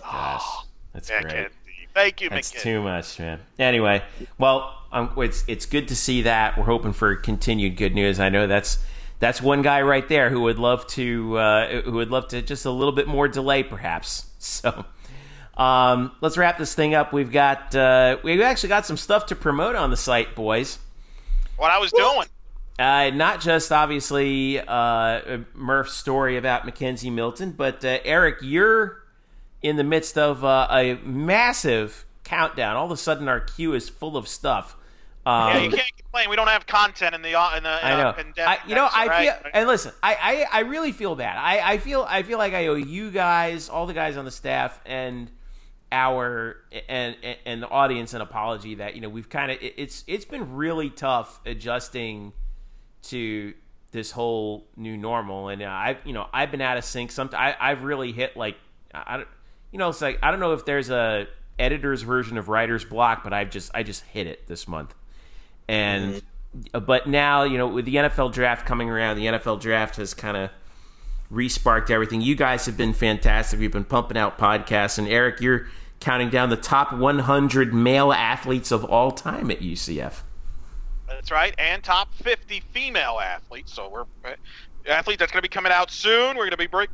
Gosh, that's great. Thank you, That's Mackenzie. too much, man. Anyway, well, um, it's it's good to see that. We're hoping for continued good news. I know that's that's one guy right there who would love to uh, who would love to just a little bit more delay, perhaps. [laughs] So, Um, let's wrap this thing up. We've got uh, we've actually got some stuff to promote on the site, boys. What I was doing. Uh, not just obviously uh, Murph's story about Mackenzie Milton, but uh, Eric, you're in the midst of uh, a massive countdown. All of a sudden, our queue is full of stuff. Um, yeah, you can't complain. We don't have content in the in the I know. uh, pandemic. I, you know, That's I right. feel, and listen, I, I, I really feel bad. I, I feel, I feel like I owe you guys, all the guys on the staff, and our and and the audience an apology that you know we've kind of it's it's been really tough adjusting to this whole new normal, and I've you know I've been out of sync. Some I I've really hit like I don't you know it's like I don't know if there's a editor's version of writer's block, but I've just I just hit it this month, and mm-hmm. uh, but now you know with the NFL draft coming around, the NFL draft has kind of resparked everything. You guys have been fantastic. We've been pumping out podcasts, and Eric, you're counting down the top 100 male athletes of all time at UCF. That's right, and top 50 female athletes. So we're uh, athlete that's going to be coming out soon. We're going to be break,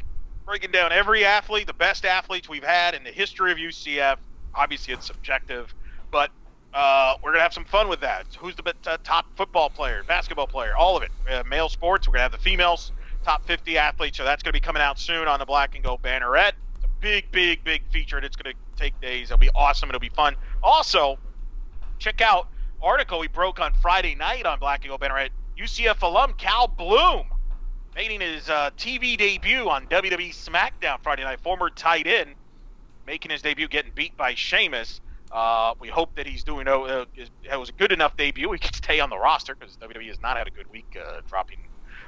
breaking down every athlete, the best athletes we've had in the history of UCF. Obviously, it's subjective, but uh, we're going to have some fun with that. Who's the uh, top football player, basketball player, all of it. Uh, male sports. We're going to have the females top 50 athletes. So that's going to be coming out soon on the Black and Gold Banneret. It's a big, big, big feature. and It's going to take days. It'll be awesome. It'll be fun. Also, check out article we broke on Friday night on Black and Gold Banneret. UCF alum Cal Bloom making his uh, TV debut on WWE SmackDown Friday night. Former tight end making his debut, getting beat by Sheamus. Uh, we hope that he's doing. Uh, it was a good enough debut. He can stay on the roster because WWE has not had a good week, uh, dropping,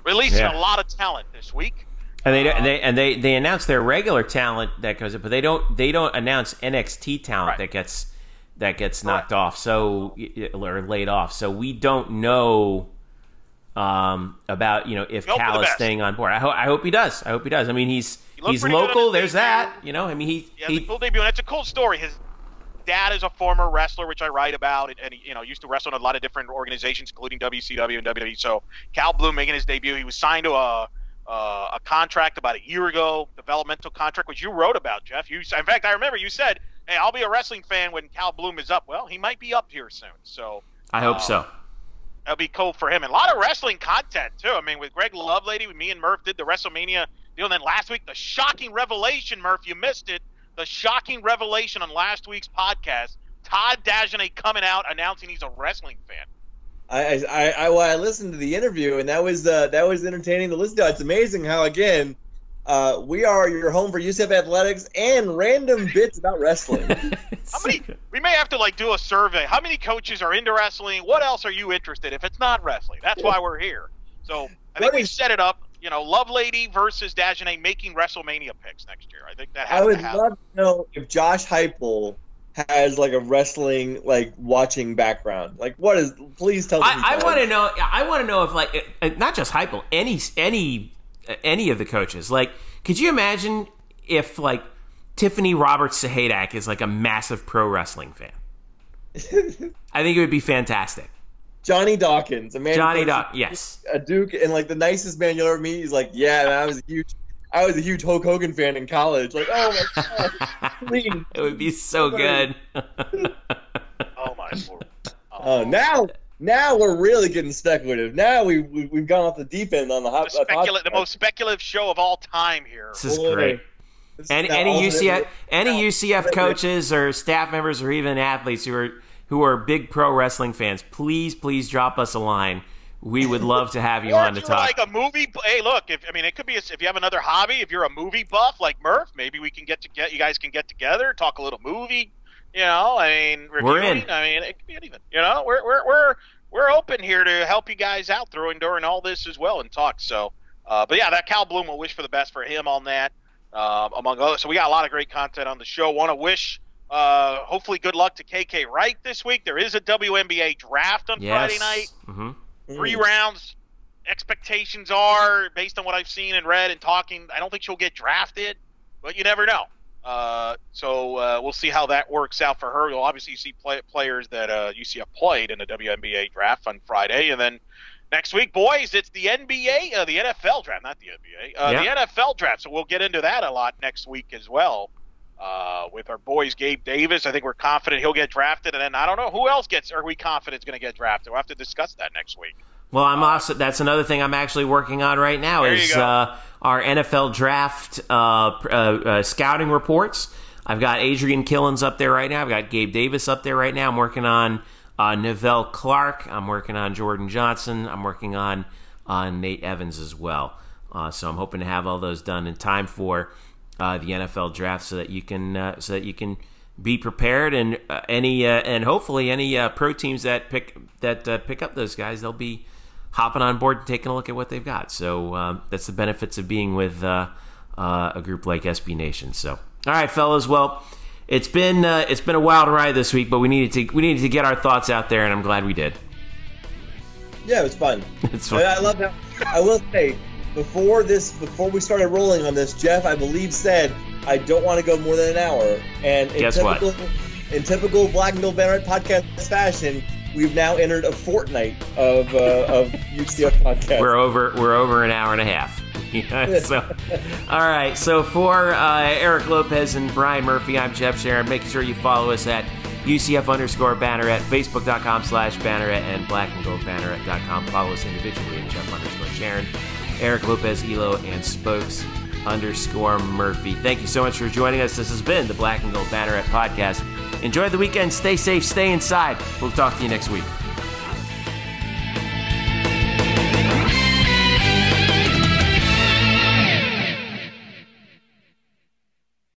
releasing Yeah. a lot of talent this week. And they, Uh, they and they they announce their regular talent that goes up, but they don't they don't announce NXT talent Right. that gets that gets knocked off. So or laid off. So we don't know um, about you know if Cal is staying on board. I, ho- I hope he does. I hope he does. I mean he's He he's pretty good on local. There's that. You know. I mean he, Yeah, he it's cool debut, and it's a cool story. His dad is a former wrestler, which I write about, and, and he, you know, used to wrestle in a lot of different organizations, including WCW and WWE. So Cal Bloom making his debut. He was signed to a uh, a contract about a year ago, developmental contract, which you wrote about, Jeff. You, in fact, I remember you said, "Hey, I'll be a wrestling fan when Cal Bloom is up." Well, he might be up here soon, so I hope uh, so. that'll be cool for him. And a lot of wrestling content too. I mean, with Greg Lovelady, me and Murph did the WrestleMania deal. And then last week, the shocking revelation, Murph, you missed it. The shocking revelation on last week's podcast. Todd Dagenais coming out announcing he's a wrestling fan. I, I, I, well, I listened to the interview, and that was uh, that was entertaining to listen to. It's amazing how again, uh, we are your home for UCF athletics and random [laughs] bits about wrestling. [laughs] How many? We may have to like do a survey. How many coaches are into wrestling? What else are you interested? If it's not wrestling, that's why we're here. So I think we is- set it up. You know, Lovelady versus Dagenais making WrestleMania picks next year. I think that has I would to happen. love to know if Josh Heupel has like a wrestling like watching background. Like, what is? Please tell me. I, I want to know. I want to know if like uh, not just Heupel, any any any of the coaches. Like, could you imagine if like Tiffany Roberts Sahaydak is like a massive pro wrestling fan? [laughs] I think it would be fantastic. Johnny Dawkins, a man. Johnny plays Doc, yes. a Duke, and like the nicest man you'll ever meet. He's like, yeah, man, I was a huge, I was a huge Hulk Hogan fan in college. Like, oh my god, please. [laughs] it would be so good. [laughs] Oh my lord. Uh, oh, now, now we're really getting speculative. Now we, we we've gone off the deep end on the hot. the, uh, specula- the most speculative show of all time here. this is Boy. great. This is Any, now any UCF the- any UCF coaches or staff members or even athletes who are who are big pro wrestling fans, please please drop us a line. We would love to have you on to talk. like a movie. Hey, look. If I mean, it could be a, if you have another hobby. If you're a movie buff like Murph, maybe we can get to get you guys can get together, talk a little movie. You know, I mean, We're in. I mean, it could be anything. You know, we're we're we're we're open here to help you guys out during during all this as well and talk. So, uh, but yeah, that Cal Bloom will wish for the best for him on that, um, among others. So we got a lot of great content on the show. Want to wish. Uh, hopefully, good luck to KK Wright this week. There is a WNBA draft on yes. Friday night hmm three rounds. Expectations are based on what I've seen and read and talking. I don't think she'll get drafted, but you never know. Uh, so uh, we'll see how that works out for her. You'll obviously see play- players that uh, UCF played in the WNBA draft on Friday, and then next week, boys, it's the NBA, uh, the NFL draft, not the NBA, uh, Yeah. the NFL draft. So we'll get into that a lot next week as well. Uh, with our boys Gabe Davis. I think we're confident he'll get drafted, and then I don't know who else gets. Are we confident is going to get drafted? We'll have to discuss that next week. Well, I'm also that's another thing I'm actually working on right now is uh, our NFL draft uh, uh, uh, scouting reports. I've got Adrian Killins up there right now. I've got Gabe Davis up there right now. I'm working on uh, Nevelle Clarke. I'm working on Jordan Johnson. I'm working on uh, Nate Evans as well. Uh, so I'm hoping to have all those done in time for uh, the NFL draft, so that you can uh, so that you can be prepared and uh, any uh, and hopefully any uh, pro teams that pick that uh, pick up those guys, they'll be hopping on board and taking a look at what they've got. So um, that's the benefits of being with uh, uh, a group like SB Nation. So all right, fellas. Well, it's been uh, it's been a wild ride this week, but we needed to we needed to get our thoughts out there, and I'm glad we did. Yeah, it was fun. [laughs] It's fun. I love how. I will say before this, before we started rolling on this, Jeff, I believe said I don't want to go more than an hour. And in Guess what? typical, In typical Black and Gold Banneret podcast fashion, we've now entered a fortnight of uh, [laughs] of UCF podcast. We're over we're over an hour and a half. [laughs] Yeah, so, all right. So for uh, Eric Lopez and Brian Murphy, I'm Jeff Sharon. Make sure you follow us at UCF underscore banner at facebook.com slash banneret and blackandgoldbanneret.com. Follow us individually at Jeff underscore Sharon, Eric Lopez, Elo, and Spokes underscore Murphy. Thank you so much for joining us. This has been the Black and Gold Banneret podcast. Enjoy the weekend. Stay safe. Stay inside. We'll talk to you next week.